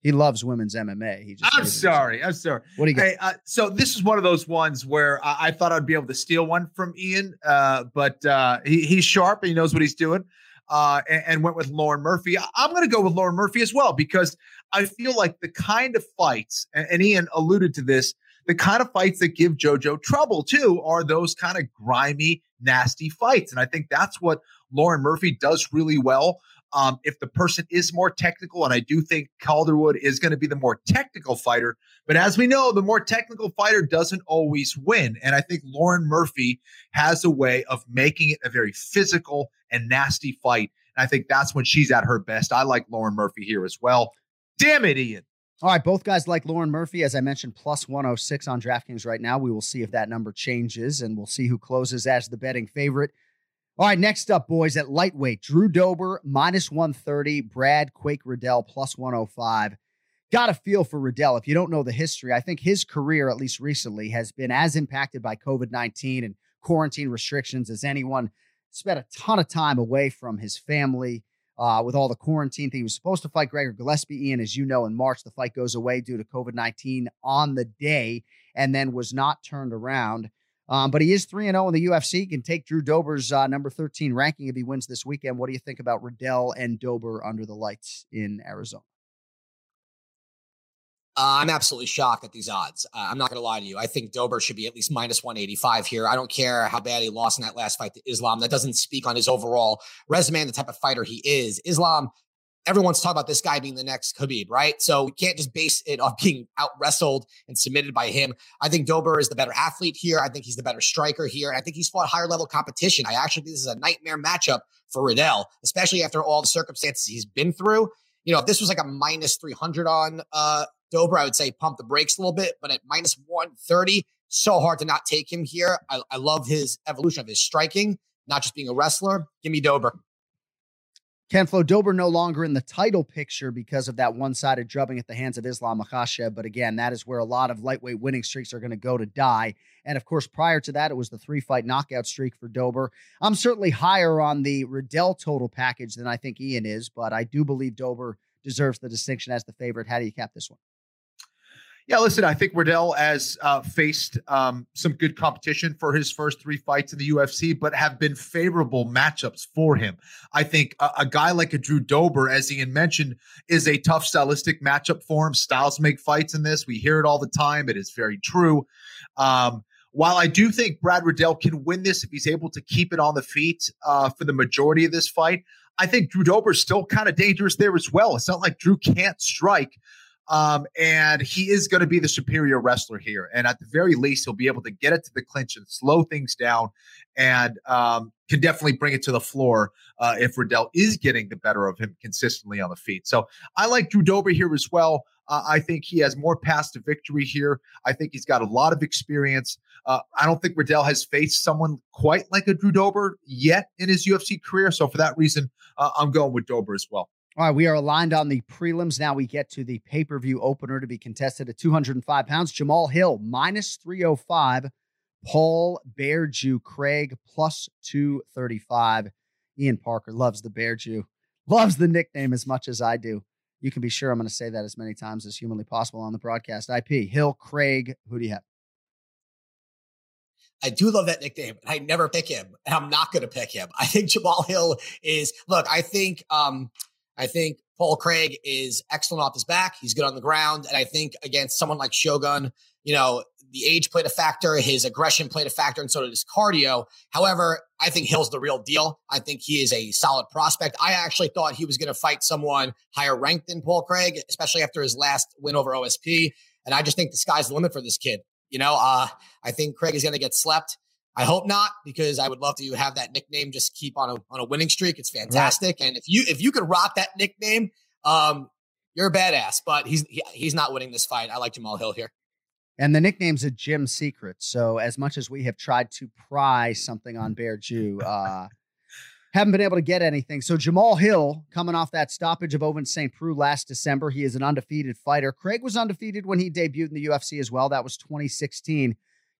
He loves women's MMA. He just I'm sorry. I'm sorry. What do you got? Hey, uh, so this is one of those ones where I, I thought I'd be able to steal one from Ian, uh, but uh, he, he's sharp and he knows what he's doing, uh, and, and went with Lauren Murphy. I'm going to go with Lauren Murphy as well because I feel like the kind of fights, and, and Ian alluded to this, the kind of fights that give JoJo trouble too are those kind of grimy, nasty fights, and I think that's what Lauren Murphy does really well. Um, if the person is more technical, and I do think Calderwood is going to be the more technical fighter, but as we know, the more technical fighter doesn't always win. And I think Lauren Murphy has a way of making it a very physical and nasty fight. And I think that's when she's at her best. I like Lauren Murphy here as well. Damn it, Ian. All right, both guys like Lauren Murphy, as I mentioned, plus 106 on DraftKings right now. We will see if that number changes and we'll see who closes as the betting favorite. All right, next up, boys, at lightweight, Drew Dober minus 130, Brad Quake Riddell plus 105. Got a feel for Riddell. If you don't know the history, I think his career, at least recently, has been as impacted by COVID 19 and quarantine restrictions as anyone. Spent a ton of time away from his family uh, with all the quarantine thing. He was supposed to fight Gregor Gillespie, Ian, as you know, in March. The fight goes away due to COVID 19 on the day and then was not turned around. Um, but he is 3 0 in the UFC. He can take Drew Dober's uh, number 13 ranking if he wins this weekend. What do you think about Riddell and Dober under the lights in Arizona? Uh, I'm absolutely shocked at these odds. Uh, I'm not going to lie to you. I think Dober should be at least minus 185 here. I don't care how bad he lost in that last fight to Islam. That doesn't speak on his overall resume and the type of fighter he is. Islam, everyone's talking about this guy being the next Khabib, right? So we can't just base it on being out wrestled and submitted by him. I think Dober is the better athlete here. I think he's the better striker here. And I think he's fought higher level competition. I actually think this is a nightmare matchup for Riddell, especially after all the circumstances he's been through. You know, if this was like a minus 300 on uh, Dober, I would say pump the brakes a little bit, but at minus 130, so hard to not take him here. I, I love his evolution of his striking, not just being a wrestler. Give me Dober. Ken Flo Dober no longer in the title picture because of that one-sided drubbing at the hands of Islam Makhachev. But again, that is where a lot of lightweight winning streaks are going to go to die. And of course, prior to that, it was the three-fight knockout streak for Dober. I'm certainly higher on the Riddell total package than I think Ian is, but I do believe Dober deserves the distinction as the favorite. How do you cap this one? Yeah, listen, I think Riddell has uh, faced um, some good competition for his first three fights in the UFC, but have been favorable matchups for him. I think a, a guy like a Drew Dober, as Ian mentioned, is a tough stylistic matchup for him. Styles make fights in this. We hear it all the time. It is very true. Um, while I do think Brad Riddell can win this if he's able to keep it on the feet uh, for the majority of this fight, I think Drew Dober is still kind of dangerous there as well. It's not like Drew can't strike. Um, and he is going to be the superior wrestler here. And at the very least, he'll be able to get it to the clinch and slow things down and um, can definitely bring it to the floor uh, if Riddell is getting the better of him consistently on the feet. So I like Drew Dober here as well. Uh, I think he has more paths to victory here. I think he's got a lot of experience. Uh, I don't think Riddell has faced someone quite like a Drew Dober yet in his UFC career. So for that reason, uh, I'm going with Dober as well. All right, we are aligned on the prelims. Now we get to the pay per view opener to be contested at 205 pounds. Jamal Hill minus 305. Paul Bear Jew Craig plus 235. Ian Parker loves the Bear Jew, loves the nickname as much as I do. You can be sure I'm going to say that as many times as humanly possible on the broadcast. IP Hill Craig, who do you have? I do love that nickname, I never pick him, and I'm not going to pick him. I think Jamal Hill is. Look, I think um, I think Paul Craig is excellent off his back. He's good on the ground. And I think against someone like Shogun, you know, the age played a factor, his aggression played a factor, and so did his cardio. However, I think Hill's the real deal. I think he is a solid prospect. I actually thought he was going to fight someone higher ranked than Paul Craig, especially after his last win over OSP. And I just think the sky's the limit for this kid. You know, uh, I think Craig is going to get slept. I hope not, because I would love to have that nickname just keep on a on a winning streak. It's fantastic, right. and if you if you could rock that nickname, um, you're a badass. But he's he, he's not winning this fight. I like Jamal Hill here. And the nickname's a gym secret. So as much as we have tried to pry something on Bear Jew, uh, haven't been able to get anything. So Jamal Hill coming off that stoppage of Ovince St. Preux last December. He is an undefeated fighter. Craig was undefeated when he debuted in the UFC as well. That was 2016.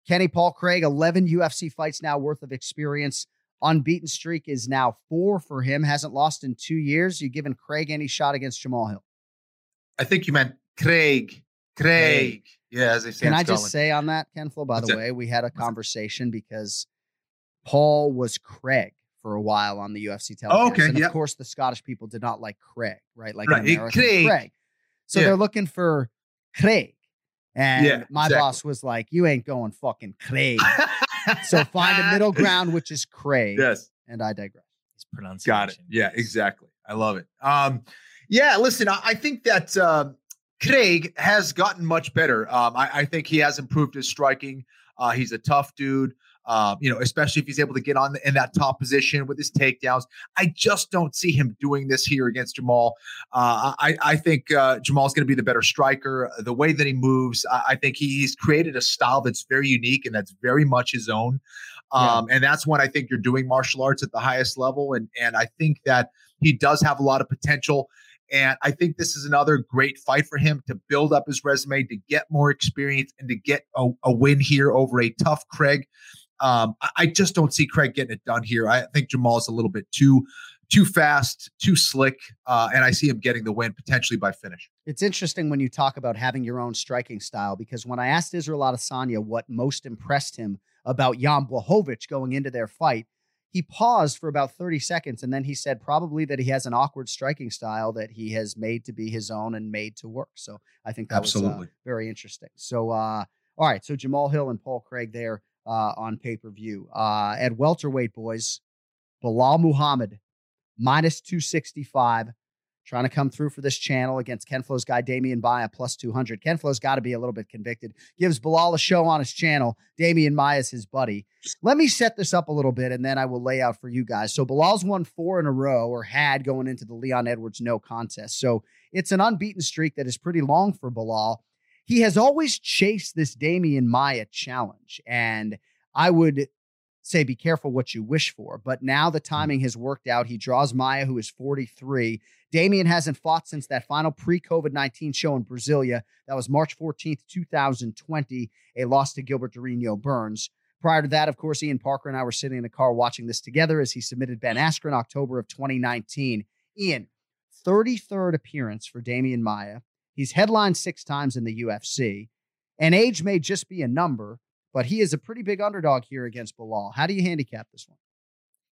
Kenny Paul Craig, 11 UFC fights now worth of experience. Unbeaten streak is now four for him. Hasn't lost in two years. You giving Craig any shot against Jamal Hill? I think you meant Craig. Craig. Craig. Yeah, as they say. Can I just say on that, Ken Flo, by What's the it? way, we had a conversation because Paul was Craig for a while on the UFC. Oh, okay. And of course, the Scottish people did not like Craig, right? Like right. American Craig. Craig. So yeah. they're looking for Craig. And yeah, my exactly. boss was like, You ain't going fucking Craig. so find a middle ground, which is Craig. Yes. And I digress. His pronunciation. Got it. Yeah, exactly. I love it. Um, yeah, listen, I, I think that uh, Craig has gotten much better. Um, I, I, think he has improved his striking. Uh, he's a tough dude. Um, you know, especially if he's able to get on the, in that top position with his takedowns. I just don't see him doing this here against Jamal. Uh, I, I think uh, Jamal's going to be the better striker. The way that he moves, I, I, think he's created a style that's very unique and that's very much his own. Um, yeah. And that's when I think you're doing martial arts at the highest level. And and I think that he does have a lot of potential. And I think this is another great fight for him to build up his resume, to get more experience, and to get a, a win here over a tough Craig. Um, I, just don't see Craig getting it done here. I think Jamal is a little bit too too fast, too slick, uh, and I see him getting the win potentially by finish. It's interesting when you talk about having your own striking style because when I asked Israel Adesanya what most impressed him about Jan Blachowicz going into their fight, he paused for about 30 seconds and then he said probably that he has an awkward striking style that he has made to be his own and made to work. So I think that Absolutely. was uh, very interesting. So, uh, all right. So Jamal Hill and Paul Craig there on pay per view. Uh, at welterweight, boys, Belal Muhammad minus 265, trying to come through for this channel against Ken Flo's guy Demian Maia plus 200. Ken Flo's got to be a little bit convicted. Gives Belal a show on his channel. Demian Maia's his buddy. Let me set this up a little bit and then I will lay out for you guys. So Belal's won four in a row or had going into the Leon Edwards no contest. So it's an unbeaten streak that is pretty long for Belal he has always chased this Demian Maia challenge. And I would say be careful what you wish for. But now the mm. timing has worked out. He draws Maia, who is 43. Demian hasn't fought since that final pre COVID 19 show in Brasilia. That was March 14th, 2020, a loss to Gilbert Durinho Burns. Prior to that, of course, Ian Parker and I were sitting in the car watching this together as he submitted Ben Askren October of 2019. Ian, 33rd appearance for Demian Maia. He's headlined six times in the UFC, and age may just be a number, but he is a pretty big underdog here against Belal. How do you handicap this one?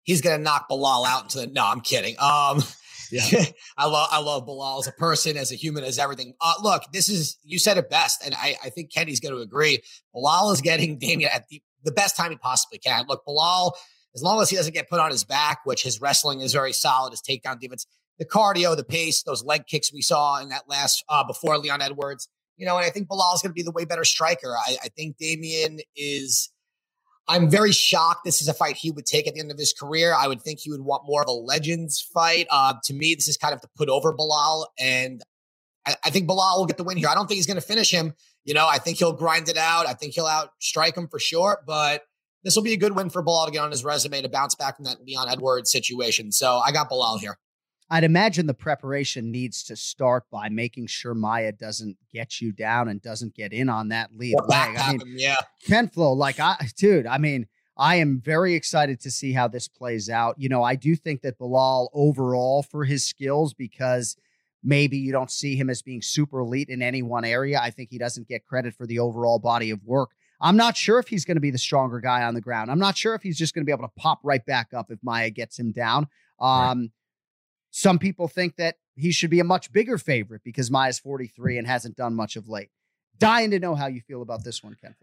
He's going to knock Belal out into the. No, I'm kidding. Um, yeah, I love I love Belal as a person, as a human, as everything. Uh, look, this is you said it best, and I, I think Kenny's going to agree. Belal is getting Demian at the, the best time he possibly can. Look, Belal, as long as he doesn't get put on his back, which his wrestling is very solid, his takedown defense, the cardio, the pace, those leg kicks we saw in that last uh, before Leon Edwards. You know, and I think Belal is going to be the way better striker. I, I think Demian is. I'm very shocked. This is a fight he would take at the end of his career. I would think he would want more of a legends fight. Uh, to me, this is kind of to put over Belal, and I, I think Belal will get the win here. I don't think he's going to finish him. You know, I think he'll grind it out. I think he'll outstrike him for sure, but this will be a good win for Belal to get on his resume to bounce back from that Leon Edwards situation. So I got Belal here. I'd imagine the preparation needs to start by making sure Maia doesn't get you down and doesn't get in on that lead well, leg. I mean, yeah. Ken Flo, like I dude, I mean, I am very excited to see how this plays out. You know, I do think that Belal overall for his skills, because maybe you don't see him as being super elite in any one area. I think he doesn't get credit for the overall body of work. I'm not sure if he's going to be the stronger guy on the ground. I'm not sure if he's just going to be able to pop right back up if Maia gets him down. Um, right some people think that he should be a much bigger favorite because Maia's 43 and hasn't done much of late. Dying to know how you feel about this one, Ken.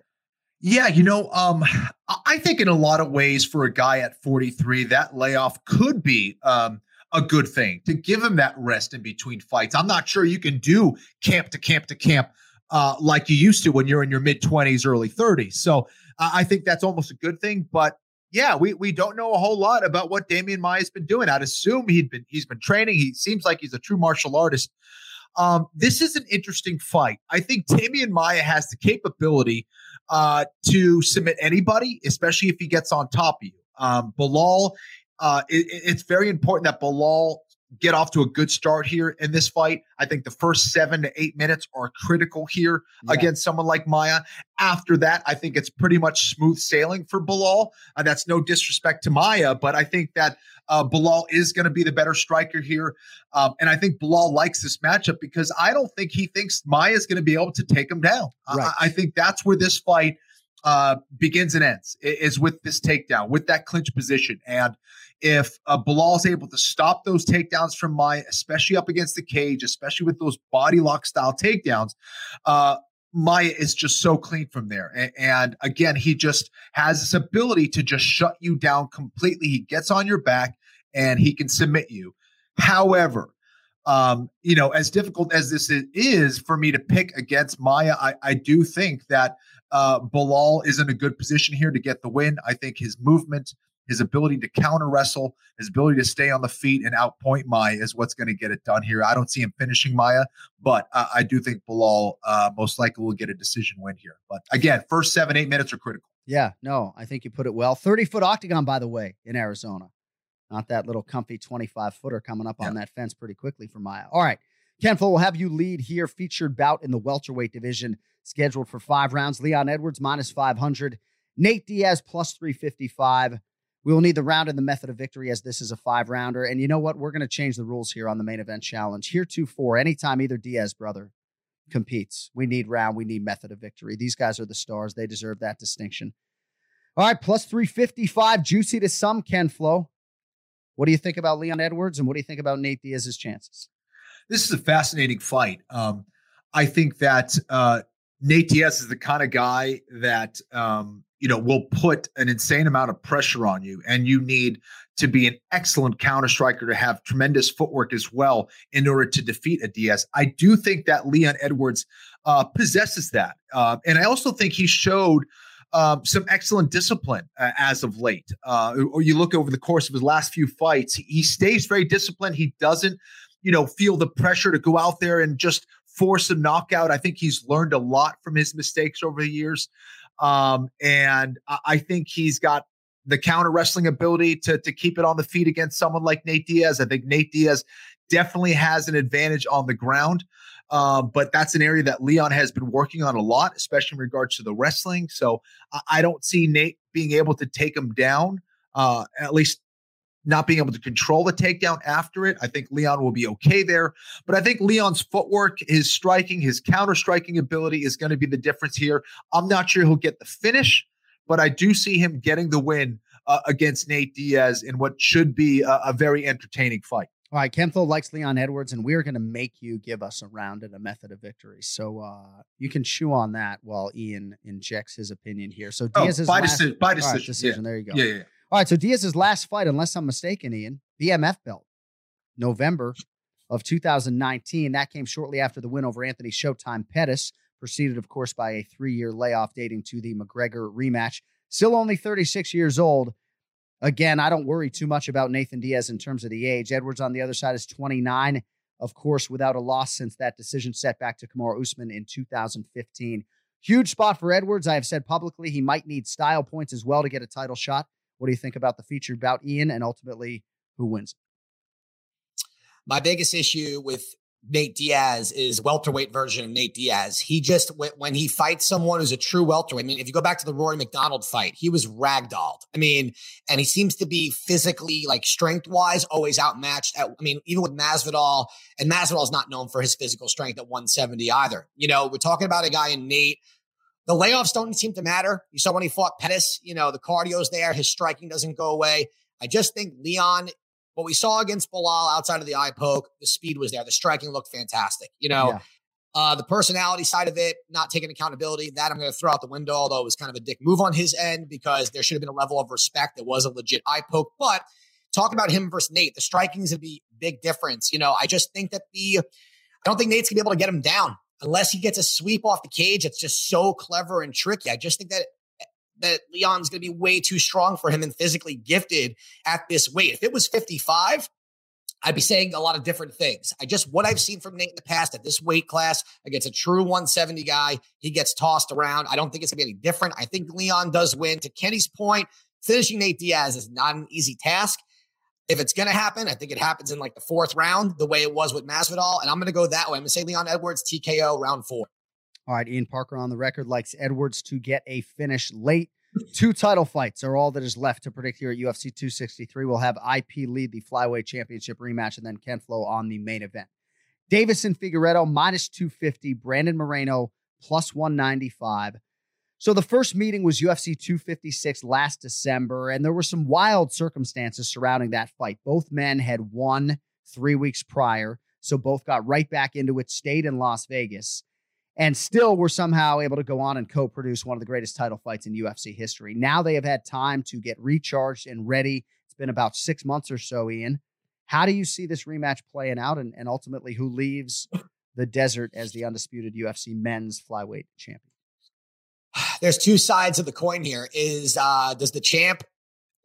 Yeah, you know, um, I think in a lot of ways for a guy at 43, that layoff could be um, a good thing to give him that rest in between fights. I'm not sure you can do camp to camp to camp uh, like you used to when you're in your mid 20s, early 30s. So uh, I think that's almost a good thing. But yeah, we we don't know a whole lot about what Demian Maia's been doing. I'd assume he'd been he's been training. He seems like he's a true martial artist. Um, this is an interesting fight. I think Demian Maia has the capability uh, to submit anybody, especially if he gets on top of you. Um, Belal, uh, it, it's very important that Belal get off to a good start here in this fight. I think the first seven to eight minutes are critical here yeah. against someone like Maia. After that, I think it's pretty much smooth sailing for Belal. And that's no disrespect to Maia, but I think that uh, Belal is going to be the better striker here. Um, and I think Belal likes this matchup because I don't think he thinks Maia is going to be able to take him down. Right. I, I think that's where this fight uh, begins and ends is with this takedown, with that clinch position. And if uh, Belal is able to stop those takedowns from Maia, especially up against the cage, especially with those body lock style takedowns, uh, Maia is just so clean from there. And, again, he just has this ability to just shut you down completely. He gets on your back and he can submit you. However, um, you know, as difficult as this is for me to pick against Maia, I, I do think that uh, Belal is in a good position here to get the win. I think his movement, his ability to counter wrestle, his ability to stay on the feet and outpoint Maia is what's going to get it done here. I don't see him finishing Maia, but uh, I do think Belal uh, most likely will get a decision win here. But again, first seven, eight minutes are critical. Yeah, no, I think you put it well. 30 foot octagon, by the way, in Arizona. Not that little comfy 25 footer coming up yeah. on that fence pretty quickly for Maia. All right. Ken Flo will have you lead here. Featured bout in the welterweight division, scheduled for five rounds. Leon Edwards minus 500. Nate Diaz plus 355. We will need the round and the method of victory as this is a five rounder. And you know what? We're going to change the rules here on the main event challenge. Here, two, four. Anytime either Diaz brother competes, we need round, we need method of victory. These guys are the stars. They deserve that distinction. All right, plus 355. Juicy to some, Ken Flo. What do you think about Leon Edwards and what do you think about Nate Diaz's chances? This is a fascinating fight. Um, I think that uh, Nate Diaz is the kind of guy that um, you know, will put an insane amount of pressure on you. And you need to be an excellent counter striker to have tremendous footwork as well in order to defeat a Diaz. I do think that Leon Edwards uh, possesses that. Uh, and I also think he showed um, some excellent discipline uh, as of late. Uh, or you look over the course of his last few fights, he, he stays very disciplined. He doesn't, you know, feel the pressure to go out there and just force a knockout. I think he's learned a lot from his mistakes over the years. Um, and I think he's got the counter wrestling ability to, to keep it on the feet against someone like Nate Diaz. I think Nate Diaz definitely has an advantage on the ground. Um, but that's an area that Leon has been working on a lot, especially in regards to the wrestling. So I, I don't see Nate being able to take him down, uh, at least not being able to control the takedown after it. I think Leon will be okay there. But I think Leon's footwork, his striking, his counter striking ability is going to be the difference here. I'm not sure he'll get the finish, but I do see him getting the win uh, against Nate Diaz in what should be a, a very entertaining fight. All right, Kenflo likes Leon Edwards, and we're going to make you give us a round and a method of victory. So uh, you can chew on that while Ian injects his opinion here. So Diaz's oh, by, last, decision, by decision. Right, decision. Yeah. There you go. Yeah, yeah. All right, so Diaz's last fight, unless I'm mistaken, Ian, BMF belt, November of 2019. That came shortly after the win over Anthony Showtime Pettis, preceded, of course, by a three year layoff dating to the McGregor rematch. Still only 36 years old. Again, I don't worry too much about Nathan Diaz in terms of the age. Edwards on the other side is 29, of course, without a loss since that decision setback to Kamaru Usman in 2015. Huge spot for Edwards. I have said publicly he might need style points as well to get a title shot. What do you think about the feature about Ian, and ultimately who wins? My biggest issue with Nate Diaz is welterweight version of Nate Diaz. He just when he fights someone who's a true welterweight. I mean, if you go back to the Rory MacDonald fight, he was ragdolled. I mean, and he seems to be physically, like strength wise, always outmatched. At, I mean, even with Masvidal, and Masvidal is not known for his physical strength at 170 either. You know, we're talking about a guy in Nate the layoffs don't seem to matter. You saw when he fought Pettis, you know, the cardio's there, his striking doesn't go away. I just think Leon, what we saw against Belal outside of the eye poke, the speed was there. The striking looked fantastic. You know, Yeah. uh, the personality side of it, not taking accountability, that I'm going to throw out the window, although it was kind of a dick move on his end because there should have been a level of respect. It was a legit eye poke. But talk about him versus Nate. The striking is going to be a big difference. You know, I just think that the, I don't think Nate's going to be able to get him down unless he gets a sweep off the cage. It's just so clever and tricky. I just think that that Leon's going to be way too strong for him and physically gifted at this weight. If it was 55, I'd be saying a lot of different things. I just what I've seen from Nate in the past at this weight class against a true 170 guy, he gets tossed around. I don't think it's gonna be any different. I think Leon does win. To Kenny's point, finishing Nate Diaz is not an easy task. If it's gonna happen, I think it happens in like the fourth round, the way it was with Masvidal. And I'm gonna go that way. I'm gonna say Leon Edwards TKO round four. All right, Ian Parker on the record likes Edwards to get a finish late. Two title fights are all that is left to predict here at UFC 263. We'll have IP lead the flyweight championship rematch and then Ken Flo on the main event. Deiveson Figueiredo minus 250, Brandon Moreno plus 195. So the first meeting was UFC 256 last December, and there were some wild circumstances surrounding that fight. Both men had won three weeks prior, so both got right back into it, stayed in Las Vegas and still were somehow able to go on and co-produce one of the greatest title fights in UFC history. Now they have had time to get recharged and ready. It's been about six months or so, Ian. How do you see this rematch playing out, and, and ultimately who leaves the desert as the undisputed UFC men's flyweight champion? There's two sides of the coin here. Is uh does the champ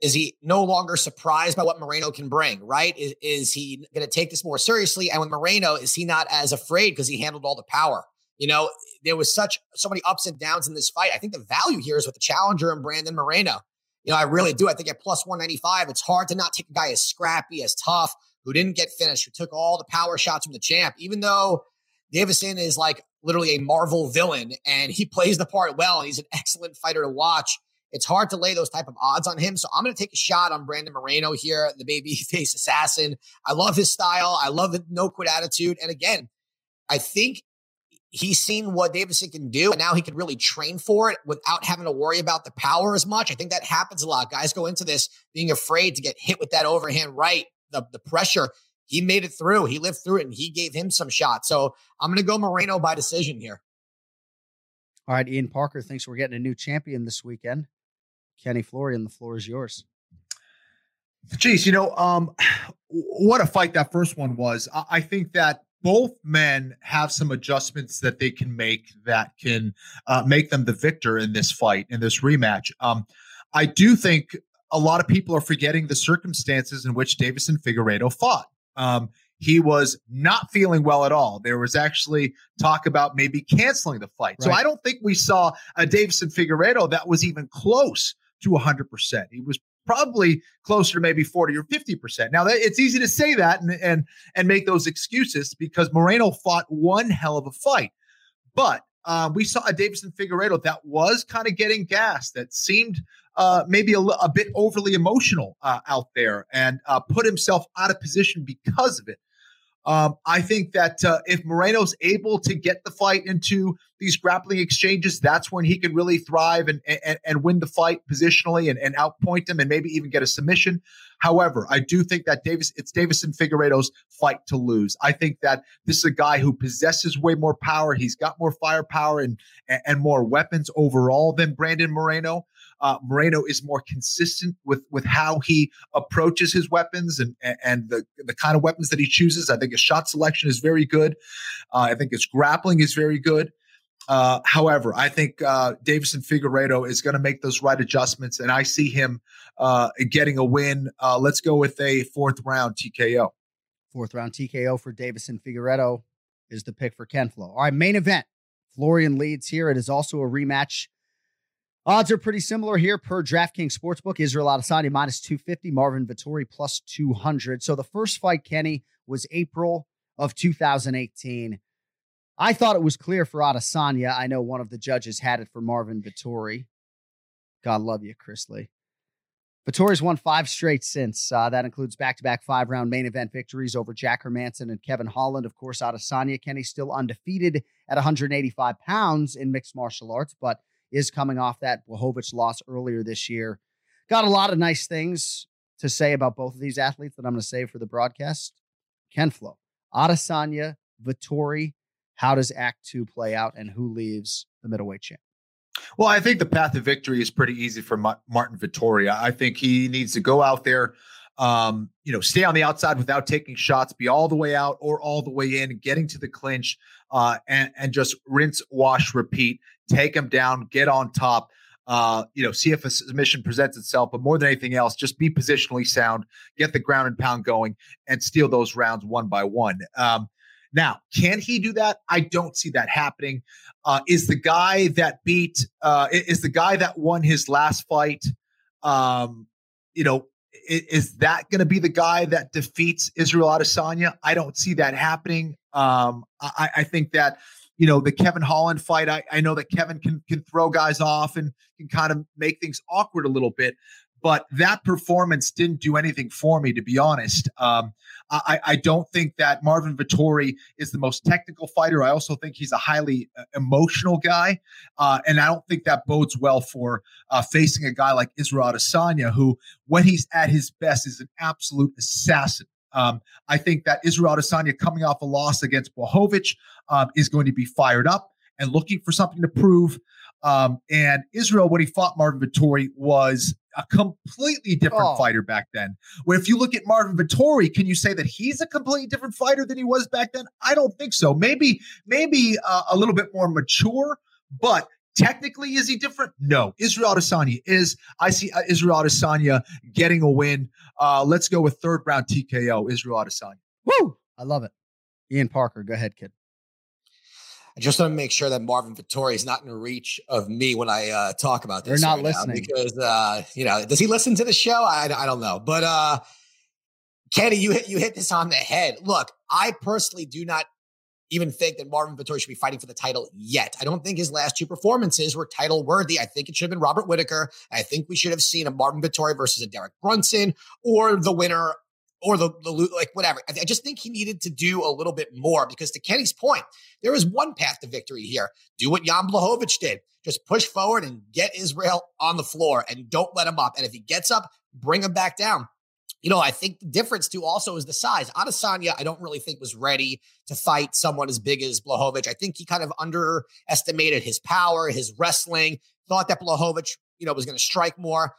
is he no longer surprised by what Moreno can bring, right? Is, is he going to take this more seriously? And with Moreno, is he not as afraid because he handled all the power? You know, there was such so many ups and downs in this fight. I think the value here is with the challenger and Brandon Moreno. You know, I really do. I think at plus 195, it's hard to not take a guy as scrappy, as tough, who didn't get finished, who took all the power shots from the champ, even though Deiveson is like literally a Marvel villain and he plays the part well he's an excellent fighter to watch. It's hard to lay those type of odds on him. So I'm going to take a shot on Brandon Moreno here, the baby face assassin. I love his style. I love the no quit attitude. And again, I think he's seen what Deiveson can do, and now he can really train for it without having to worry about the power as much. I think that happens a lot. Guys go into this being afraid to get hit with that overhand right, the, the pressure. He made it through. He lived through it, and he gave him some shots. So I'm going to go Moreno by decision here. All right, Ian Parker thinks we're getting a new champion this weekend. Kenny Florian, the floor is yours. Jeez, you know, um, what a fight that first one was. I, I think that both men have some adjustments that they can make that can uh, make them the victor in this fight, in this rematch. Um, I do think a lot of people are forgetting the circumstances in which Deiveson Figueiredo fought. Um, he was not feeling well at all. There was actually talk about maybe canceling the fight. So I don't think we saw a Deiveson Figueiredo that was even close to 100%. He was probably closer to maybe 40 or 50%. Now that it's easy to say that and and and make those excuses because Moreno fought one hell of a fight. But uh, we saw a Deiveson Figueiredo that was kind of getting gas, that seemed uh, maybe a, a bit overly emotional uh, out there and uh, put himself out of position because of it. Um, I think that uh, if Moreno's able to get the fight into these grappling exchanges, that's when he can really thrive and and, and win the fight positionally and, and outpoint him and maybe even get a submission. However, I do think that Davis it's Deiveson Figueiredo's fight to lose. I think that this is a guy who possesses way more power. He's got more firepower and and, and more weapons overall than Brandon Moreno. Uh, Moreno is more consistent with with how he approaches his weapons and and the the kind of weapons that he chooses. I think his shot selection is very good. Uh, I think his grappling is very good. Uh, however, I think uh, Deiveson Figueiredo is going to make those right adjustments, and I see him uh, getting a win. Uh, let's go with a fourth round TKO. Fourth round TKO for Deiveson Figueiredo is the pick for Ken Flo. All right, main event. Florian leads here. It is also a rematch. Odds are pretty similar here per DraftKings Sportsbook. Israel Adesanya minus 250, Marvin Vettori plus 200. So the first fight, Kenny, was April of 2018. I thought it was clear for Adesanya. I know one of the judges had it for Marvin Vettori. God love you, Chris Lee. Vettori's won five straight since. Uh, that includes back-to-back five-round main event victories over Jack Hermansson and Kevin Holland. Of course, Adesanya Kenny still undefeated at 185 pounds in mixed martial arts, but is coming off that Blachowicz loss earlier this year. Got a lot of nice things to say about both of these athletes that I'm going to save for the broadcast. Ken Flo, Adesanya, Vettori. How does Act Two play out, and who leaves the middleweight champ? Well, I think the path to victory is pretty easy for Martin Vettori. I think he needs to go out there, um, you know, stay on the outside without taking shots, be all the way out or all the way in, getting to the clinch, uh, and and just rinse, wash, repeat, take him down, get on top. Uh, you know, see if a submission presents itself, but more than anything else, just be positionally sound, get the ground and pound going, and steal those rounds one by one. Um, now, can he do that? I don't see that happening. Uh, is the guy that beat uh, is the guy that won his last fight? Um, you know, is, that going to be the guy that defeats Israel Adesanya? I don't see that happening. Um, I, I think that you know the Kevin Holland fight. I, I know that Kevin can can throw guys off and can kind of make things awkward a little bit, but that performance didn't do anything for me, to be honest. Um, I, I, don't think that Marvin Vettori is the most technical fighter. I also think he's a highly uh, emotional guy, uh, and I don't think that bodes well for uh, facing a guy like Israel Adesanya, who, when he's at his best, is an absolute assassin. Um, I think that Israel Adesanya, coming off a loss against Blachowicz, um, is going to be fired up and looking for something to prove. Um, and Israel, when he fought Marvin Vettori, was a completely different oh. fighter back then. Where if you look at Marvin Vettori, can you say that he's a completely different fighter than he was back then? I don't think so. Maybe, maybe uh, a little bit more mature, but technically, is he different? No. Israel Adesanya is. I see uh, Israel Adesanya getting a win. Uh, let's go with third round TKO. Israel Adesanya. Woo! I love it. Ian Parker, go ahead, kid. I just want to make sure that Marvin Vettori is not in reach of me when I uh, talk about this. They're not right listening because uh, you know. Does he listen to the show? I, I don't know, but uh, Kenny, you hit you hit this on the head. Look, I personally do not even think that Marvin Vettori should be fighting for the title yet. I don't think his last two performances were title worthy. I think it should have been Robert Whitaker. I think we should have seen a Marvin Vettori versus a Derek Brunson or the winner or the, the like whatever. I, I, just think he needed to do a little bit more because to Kenny's point, there is one path to victory here. Do what Jan Blachowicz did. Just push forward and get Israel on the floor and don't let him up. And if he gets up, bring him back down. You know, I think the difference too also is the size. Adesanya, I don't really think was ready to fight someone as big as Blachowicz. I think he kind of underestimated his power, his wrestling, thought that Blachowicz, you know, was going to strike more.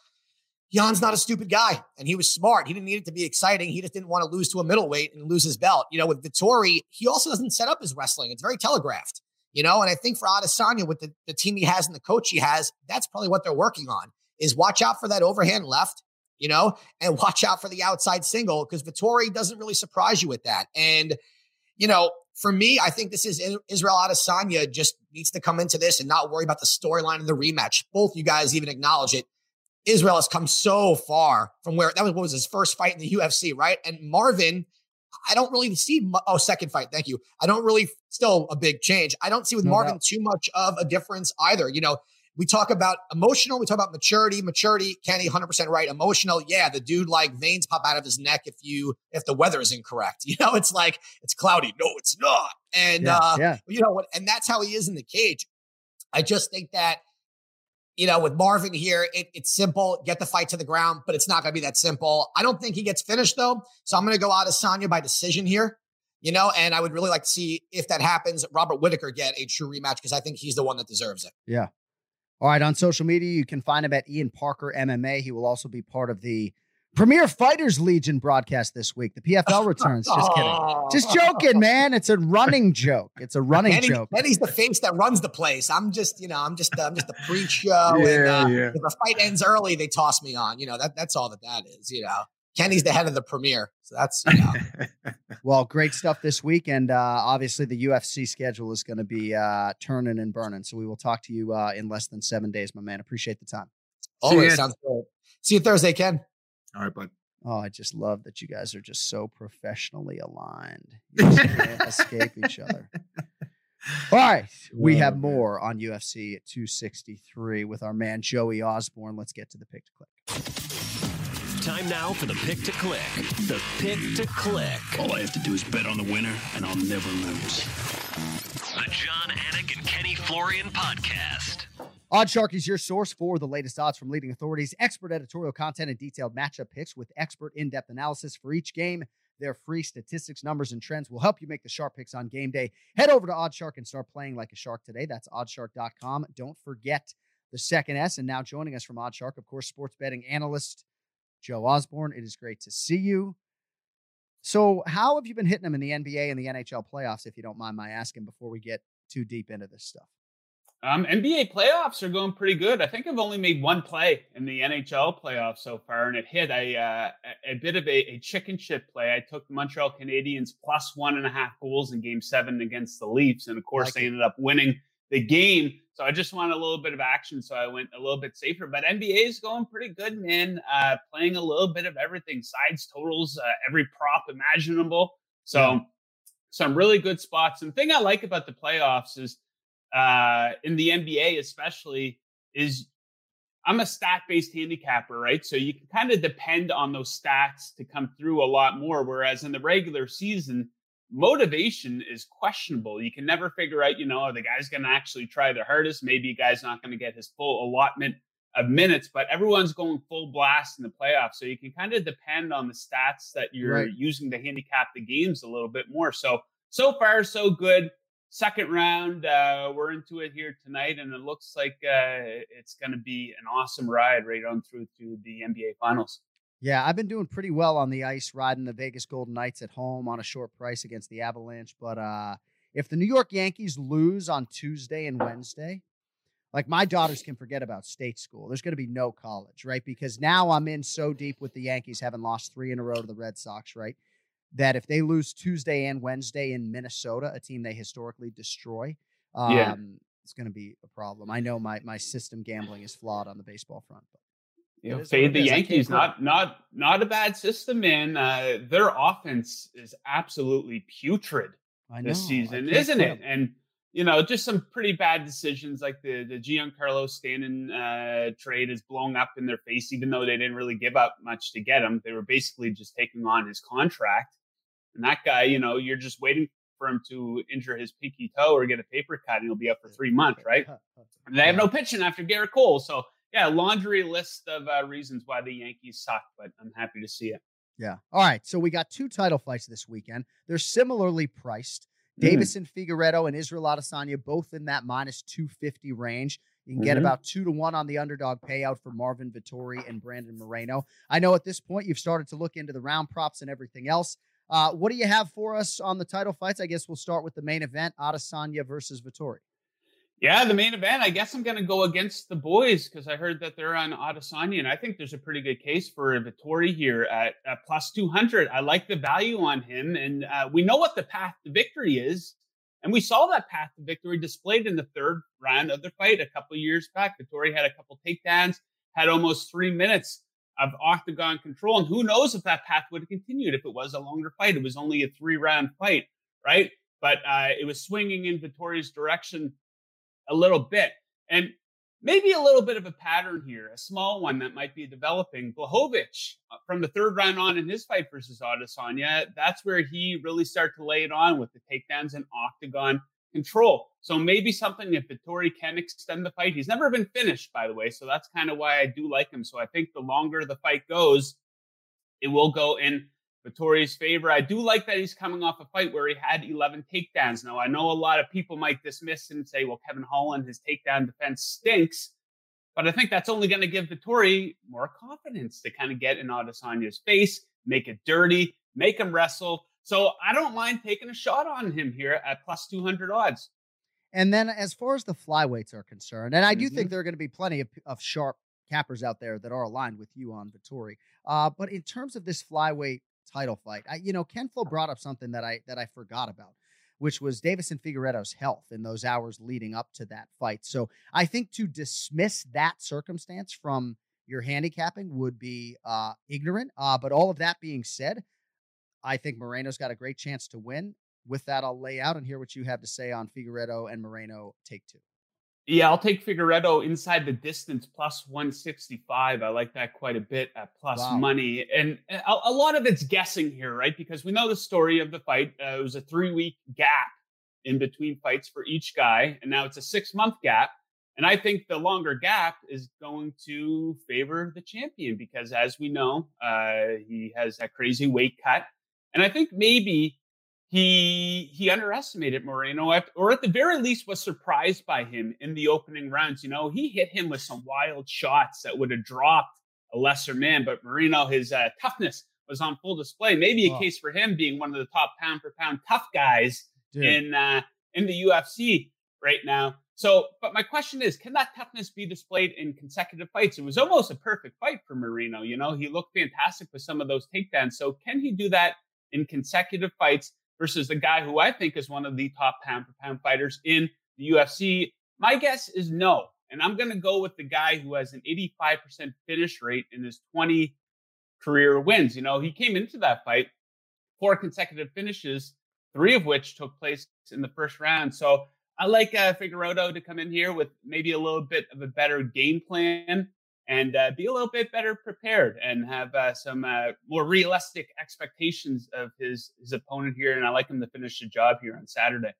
Jan's not a stupid guy, and he was smart. He didn't need it to be exciting. He just didn't want to lose to a middleweight and lose his belt. You know, with Vettori, he also doesn't set up his wrestling. It's very telegraphed. You know, and I think for Adesanya, with the, the team he has and the coach he has, that's probably what they're working on. Is watch out for that overhand left, you know, and watch out for the outside single because Vettori doesn't really surprise you with that. And you know, for me, I think this is Israel Adesanya just needs to come into this and not worry about the storyline of the rematch. Both you guys even acknowledge it. Israel has come so far from where that was, was his first fight in the UFC, right? And Marvin, I don't really see. Oh, second fight. Thank you. I don't really still a big change. I don't see with no Marvin doubt. too much of a difference either. You know, we talk about emotional. We talk about maturity. Maturity. Kenny, hundred percent right. Emotional. Yeah, the dude like veins pop out of his neck if you if the weather is incorrect. You know, it's like it's cloudy. No, it's not. And yeah, uh, yeah. you know what? And that's how he is in the cage. I just think that you know, with Marvin here, it, it's simple. Get the fight to the ground, but it's not going to be that simple. I don't think he gets finished though. So I'm going to go Adesanya by decision here, you know, and I would really like to see if that happens, Robert Whitaker get a true rematch because I think he's the one that deserves it. Yeah. All right. On social media, you can find him at Ian Parker MMA. He will also be part of the Premier Fighters Legion broadcast this week. The PFL returns. Just kidding. Just joking, man. It's a running joke. It's a running Eddie, joke. Eddie's the face that runs the place. I'm just, you know, I'm just, I'm just a pre-show. yeah, and uh, yeah. if the fight ends early, they toss me on. You know, that that's all that that is. You know, Kenny's the head of the Premier, so that's. You know. well, great stuff this week, and uh, obviously the UFC schedule is going to be uh, turning and burning. So we will talk to you uh, in less than seven days, my man. Appreciate the time. Always sounds good. See you Thursday, Ken. All right, bud. Oh, I just love that you guys are just so professionally aligned. You can't escape each other. All right. We have more on UFC 263 with our man Joey Osborne. Let's get to the pick to click. Time now for the pick to click. The pick to click. All I have to do is bet on the winner, and I'll never lose. The Jon Anik and Kenny Florian podcast. OddsShark is your source for the latest odds from leading authorities, expert editorial content, and detailed matchup picks with expert in depth analysis for each game. Their free statistics, numbers, and trends will help you make the sharp picks on game day. Head over to OddsShark and start playing like a shark today. That's oddsshark.com. Don't forget the second S. And now joining us from OddsShark, of course, sports betting analyst Joe Osborne. It is great to see you. So, how have you been hitting them in the NBA and the NHL playoffs, if you don't mind my asking, before we get too deep into this stuff? Um, NBA playoffs are going pretty good. I think I've only made one play in the NHL playoffs so far, and it hit a uh, a bit of a, a, chicken shit play. I took the Montreal Canadiens plus one and a half goals in Game Seven against the Leafs, and of course like they it. ended up winning the game. So I just wanted a little bit of action, so I went a little bit safer. But NBA is going pretty good, man. Uh, playing a little bit of everything, sides, totals, uh, every prop imaginable. So yeah. some really good spots. And the thing I like about the playoffs is uh, in the NBA, especially, is I'm a stat based handicapper, right? So you can kind of depend on those stats to come through a lot more. Whereas in the regular season, motivation is questionable. You can never figure out, you know, are the guy's going to actually try their hardest? Maybe a guy's not going to get his full allotment of minutes, but everyone's going full blast in the playoffs. So you can kind of depend on the stats that you're right. using to handicap the games a little bit more. So, so far, so good second round. Uh, we're into it here tonight, and it looks like uh, it's going to be an awesome ride right on through to the NBA Finals. Yeah, I've been doing pretty well on the ice, riding the Vegas Golden Knights at home on a short price against the Avalanche. But uh, if the New York Yankees lose on Tuesday and Wednesday, like my daughters can forget about state school. There's going to be no college, right? Because now I'm in so deep with the Yankees having lost three in a row to the Red Sox, right? That if they lose Tuesday and Wednesday in Minnesota, a team they historically destroy, um, yeah. it's going to be a problem. I know my my system gambling is flawed on the baseball front, but you know, fade the Yankees. Not not not a bad system, man. Uh, their offense is absolutely putrid know, this season, isn't it? And you know, just some pretty bad decisions like the the Giancarlo Stanton uh, trade is blown up in their face, even though they didn't really give up much to get him. They were basically just taking on his contract. And that guy, you know, you're just waiting for him to injure his pinky toe or get a paper cut, and he'll be up for three months, right? And they have no pitching after Gerrit Cole. So, yeah, laundry list of uh, reasons why the Yankees suck, but I'm happy to see it. Yeah. All right. So we got two title fights this weekend. They're similarly priced. Mm. Deiveson Figueiredo and Israel Adesanya both in that minus 250 range. You can get mm-hmm. about two to one on the underdog payout for Marvin Vettori and Brandon Moreno. I know at this point you've started to look into the round props and everything else. Uh, what do you have for us on the title fights? I guess we'll start with the main event: Adesanya versus Vettori. Yeah, the main event. I guess I'm going to go against the boys because I heard that they're on Adesanya, and I think there's a pretty good case for Vettori here at, at plus 200. I like the value on him, and uh, we know what the path to victory is. And we saw that path to victory displayed in the third round of the fight a couple years back. Vettori had a couple takedowns, had almost three minutes of octagon control. And who knows if that path would have continued if it was a longer fight. It was only a three round fight, right? But uh, it was swinging in Vettori's direction a little bit. And maybe a little bit of a pattern here, a small one that might be developing. Blachowicz uh, from the third round on in his fight versus Adesanya, that's where he really started to lay it on with the takedowns and octagon control. So maybe something if Vettori can extend the fight. He's never been finished, by the way. So that's kind of why I do like him. So I think the longer the fight goes, it will go in Vettori's favor. I do like that he's coming off a fight where he had 11 takedowns. Now, I know a lot of people might dismiss and say, well, Kevin Holland, his takedown defense stinks. But I think that's only going to give Vettori more confidence to kind of get in Adesanya's face, make it dirty, make him wrestle. So I don't mind taking a shot on him here at plus 200 odds. And then as far as the flyweights are concerned, and I do mm-hmm. think there are going to be plenty of, of sharp cappers out there that are aligned with you on Vettori. Uh, but in terms of this flyweight title fight, I, you know, Ken Flo brought up something that I that I forgot about, which was Deiveson Figueiredo's health in those hours leading up to that fight. So I think to dismiss that circumstance from your handicapping would be uh, ignorant. Uh, but all of that being said, I think Moreno's got a great chance to win. With that, I'll lay out and hear what you have to say on Figueiredo and Moreno take two. Yeah, I'll take Figueiredo inside the distance plus 165. I like that quite a bit at plus wow. money. And a, a, lot of it's guessing here, right? Because we know the story of the fight. Uh, it was a three week gap in between fights for each guy. And now it's a six month gap. And I think the longer gap is going to favor the champion because, as we know, uh, he has that crazy weight cut. And I think maybe he he underestimated Moreno, or at the very least was surprised by him in the opening rounds. You know, he hit him with some wild shots that would have dropped a lesser man, but Moreno, his uh, toughness was on full display. Maybe a case for him being one of the top pound for pound tough guys Dude. in uh, in the UFC right now. So, but my question is, can that toughness be displayed in consecutive fights? It was almost a perfect fight for Moreno. You know, he looked fantastic with some of those takedowns. So, can he do that in consecutive fights versus the guy who I think is one of the top pound for pound fighters in the UFC? My guess is no. And I'm going to go with the guy who has an 85% finish rate in his 20 career wins. You know, he came into that fight four consecutive finishes, three of which took place in the first round. So I like uh, Figueiredo to come in here with maybe a little bit of a better game plan and uh, be a little bit better prepared and have uh, some uh, more realistic expectations of his his opponent here. And I like him to finish the job here on Saturday.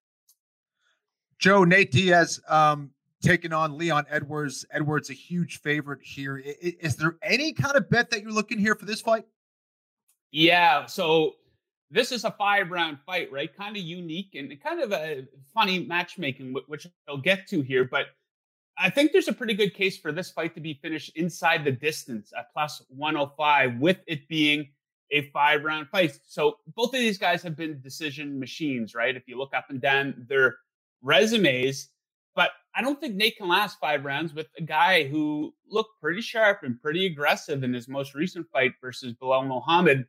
Joe Nate Diaz um, taking on Leon Edwards. Edwards a huge favorite here. Is, is there any kind of bet that you're looking here for this fight? Yeah. So this is a five round fight, right? Kind of unique and kind of a funny matchmaking, which I'll get to here. But I think there's a pretty good case for this fight to be finished inside the distance at plus 105, with it being a five round fight. So both of these guys have been decision machines, right? If you look up and down their resumes, but I don't think Nate can last five rounds with a guy who looked pretty sharp and pretty aggressive in his most recent fight versus Belal Muhammad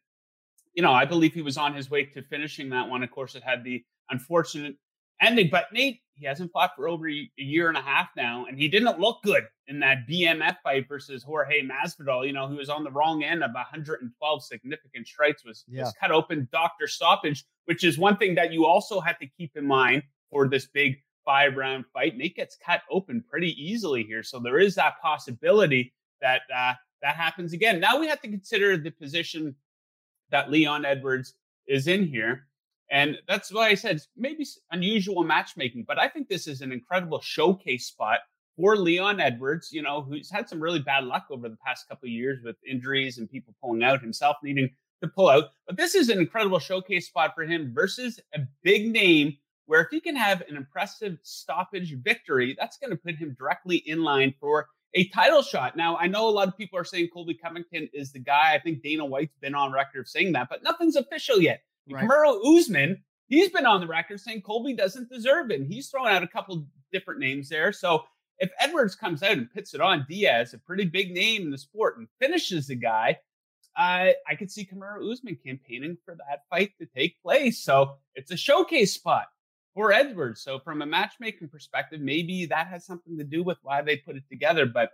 you know, I believe he was on his way to finishing that one. Of course, it had the unfortunate ending. But Nate, he hasn't fought for over a year and a half now, and he didn't look good in that BMF fight versus Jorge Masvidal. You know, he was on the wrong end of 112 significant strikes, was, yeah. was cut open, doctor stoppage, which is one thing that you also have to keep in mind for this big five round fight. Nate gets cut open pretty easily here, so there is that possibility that uh, that happens again. Now we have to consider the position that Leon Edwards is in here. And that's why I said maybe unusual matchmaking, but I think this is an incredible showcase spot for Leon Edwards, you know, who's had some really bad luck over the past couple of years with injuries and people pulling out, himself needing to pull out. But this is an incredible showcase spot for him versus a big name where if he can have an impressive stoppage victory, that's going to put him directly in line for a title shot. Now, I know a lot of people are saying Colby Covington is the guy. I think Dana White's been on record of saying that, but nothing's official yet. Right. Kamaru Usman, he's been on the record saying Colby doesn't deserve it. And he's throwing out a couple different names there. So if Edwards comes out and puts it on Diaz, a pretty big name in the sport, and finishes the guy, uh, I could see Kamaru Usman campaigning for that fight to take place. So it's a showcase spot for Edwards. So from a matchmaking perspective, maybe that has something to do with why they put it together. But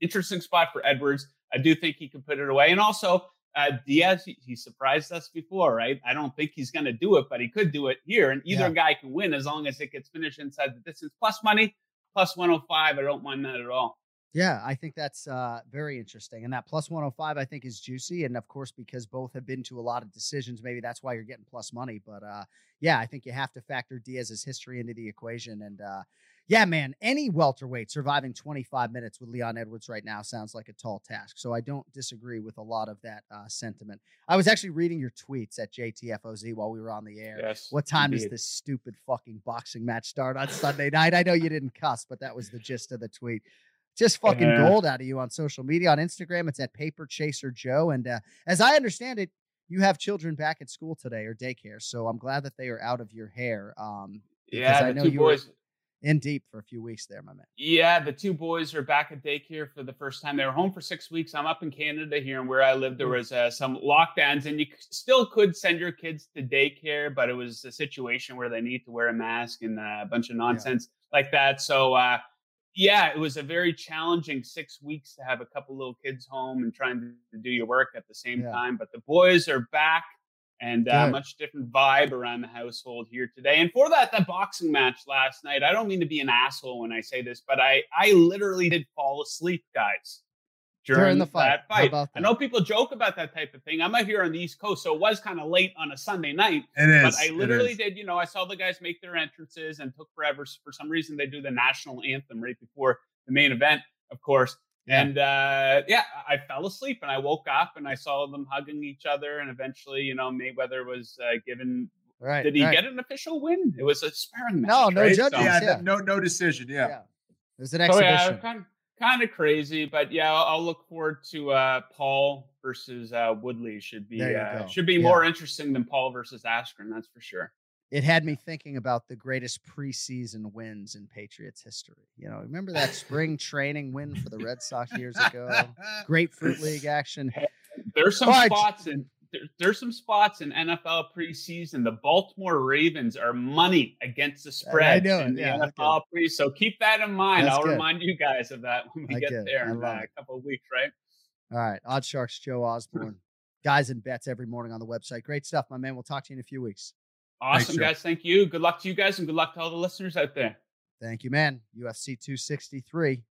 interesting spot for Edwards. I do think he can put it away. And also, uh, Diaz, he, he, surprised us before, right? I don't think he's going to do it, but he could do it here. And either yeah. guy can win as long as it gets finished inside the distance. Plus money, plus 105. I don't mind that at all. Yeah, I think that's uh, very interesting. And that plus 105, I think, is juicy. And of course, because both have been to a lot of decisions, maybe that's why you're getting plus money. But uh, yeah, I think you have to factor Diaz's history into the equation. And uh, yeah, man, any welterweight surviving 25 minutes with Leon Edwards right now sounds like a tall task. So I don't disagree with a lot of that uh, sentiment. I was actually reading your tweets at JTFOZ while we were on the air. Yes, what time indeed. does this stupid fucking boxing match start on Sunday night? I know you didn't cuss, but that was the gist of the tweet just fucking uh, gold out of you on social media. On Instagram, it's at Paper Chaser Joe. And uh, as I understand it, you have children back at school today or daycare. So I'm glad that they are out of your hair. Um, yeah, I know you boys. In deep for a few weeks there, my man. Yeah, the two boys are back at daycare for the first time. They were home for six weeks. I'm up in Canada here, and where I live, there mm. was uh, some lockdowns, and you still could send your kids to daycare, but it was a situation where they need to wear a mask and uh, a bunch of nonsense yeah. like that. So uh, yeah, it was a very challenging six weeks to have a couple little kids home and trying to do your work at the same yeah. time. But the boys are back and uh, much different vibe around the household here today. And for that, that boxing match last night, I don't mean to be an asshole when I say this, but I, I literally did fall asleep, guys. during, During the fight. that fight. I know people joke about that type of thing. I'm out here on the East Coast, so it was kind of late on a Sunday night. It But I literally did, you know, I saw the guys make their entrances and took forever. For some reason, they do the national anthem right before the main event, of course. And uh, yeah, I fell asleep and I woke up and I saw them hugging each other. And eventually, you know, Mayweather was uh, given. Right, Did he right. get an official win? It was a sparring match. No, no right? judges, yeah, yeah. no no decision. Yeah. It was an So, yeah, kind, of, kind of crazy, but yeah, I'll, I'll look forward to uh, Paul versus uh, Woodley. Should be uh, should be Yeah. more interesting than Paul versus Askren. That's for sure. It had me thinking about the greatest preseason wins in Patriots history. You know, remember that spring training win for the Red Sox years ago? Grapefruit League action. There's some right. spots in there, there's some spots in NFL preseason. The Baltimore Ravens are money against the spread know in the Yeah, NFL pre. So keep that in mind. That's I'll good. remind you guys of that when we I get it. there in uh, a couple of weeks, right? All right. OddsShark's, Joe Osborne. Guys and bets every morning on the website. Great stuff, my man. We'll talk to you in a few weeks. Awesome, Joe. guys. Thank you. Good luck to you guys, and good luck to all the listeners out there. Thank you, man. UFC 263.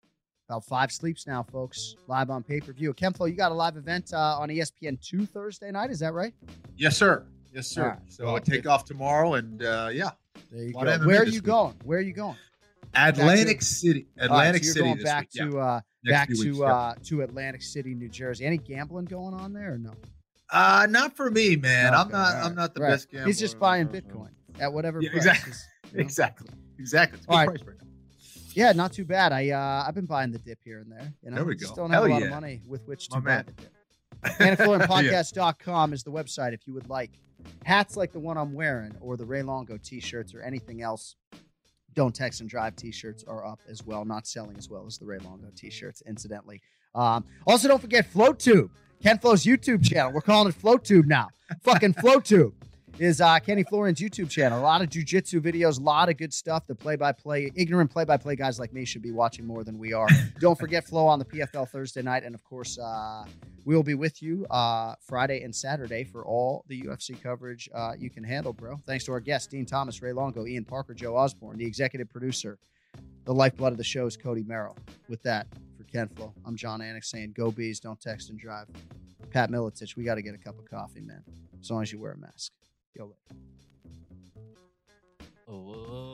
About five sleeps now, folks. Live on pay per view. Ken Flo, you got a live event uh, on ESPN 2 Thursday night. Is that right? Yes, sir. Yes, sir. All right. So Well, I take if- off tomorrow, and uh, yeah, There you go. Where are you week. going? Where are you going? Atlantic to- City. All right, Atlantic so City. you're going back week. to uh, Next back to weeks, yep. uh, to Atlantic City, New Jersey. Any gambling going on there or no? Uh, not for me, man. I'm not. right, I'm not the right. best gambler. He's just buying Bitcoin at whatever Yeah, price. exactly. you know? Exactly. Exactly. It's a good right. price right now. Yeah, not too bad. I uh, I've been buying the dip here and there. You know, There we go. don't have Hell a lot yeah. of money with which to My buy man. the dip. AnikFlorianPodcast.com is the website if you would like hats like the one I'm wearing or the Ray Longo t-shirts or anything else. Don't text and drive t-shirts are up as well, not selling as well as the Ray Longo t-shirts, incidentally. Um, also, don't forget FlowTube, Ken Flo's YouTube channel. We're calling it FlowTube now. Fucking FlowTube is uh, Kenny Florian's YouTube channel. A lot of jujitsu videos, a lot of good stuff. The play-by-play, ignorant play-by-play guys like me should be watching more than we are. Don't forget Flow on the PFL Thursday night, and of course, uh, we will be with you uh, Friday and Saturday for all the UFC coverage uh, you can handle, bro. Thanks to our guests, Din Thomas, Ray Longo, Ian Parker, Joe Osborne, the executive producer. The lifeblood of the show is Cody Merrill. With that, for Ken Flo, I'm Jon Anik saying, "Go bees, don't text and drive." Pat Miletich, we got to get a cup of coffee, man. As long as you wear a mask. Yo, later. Oh,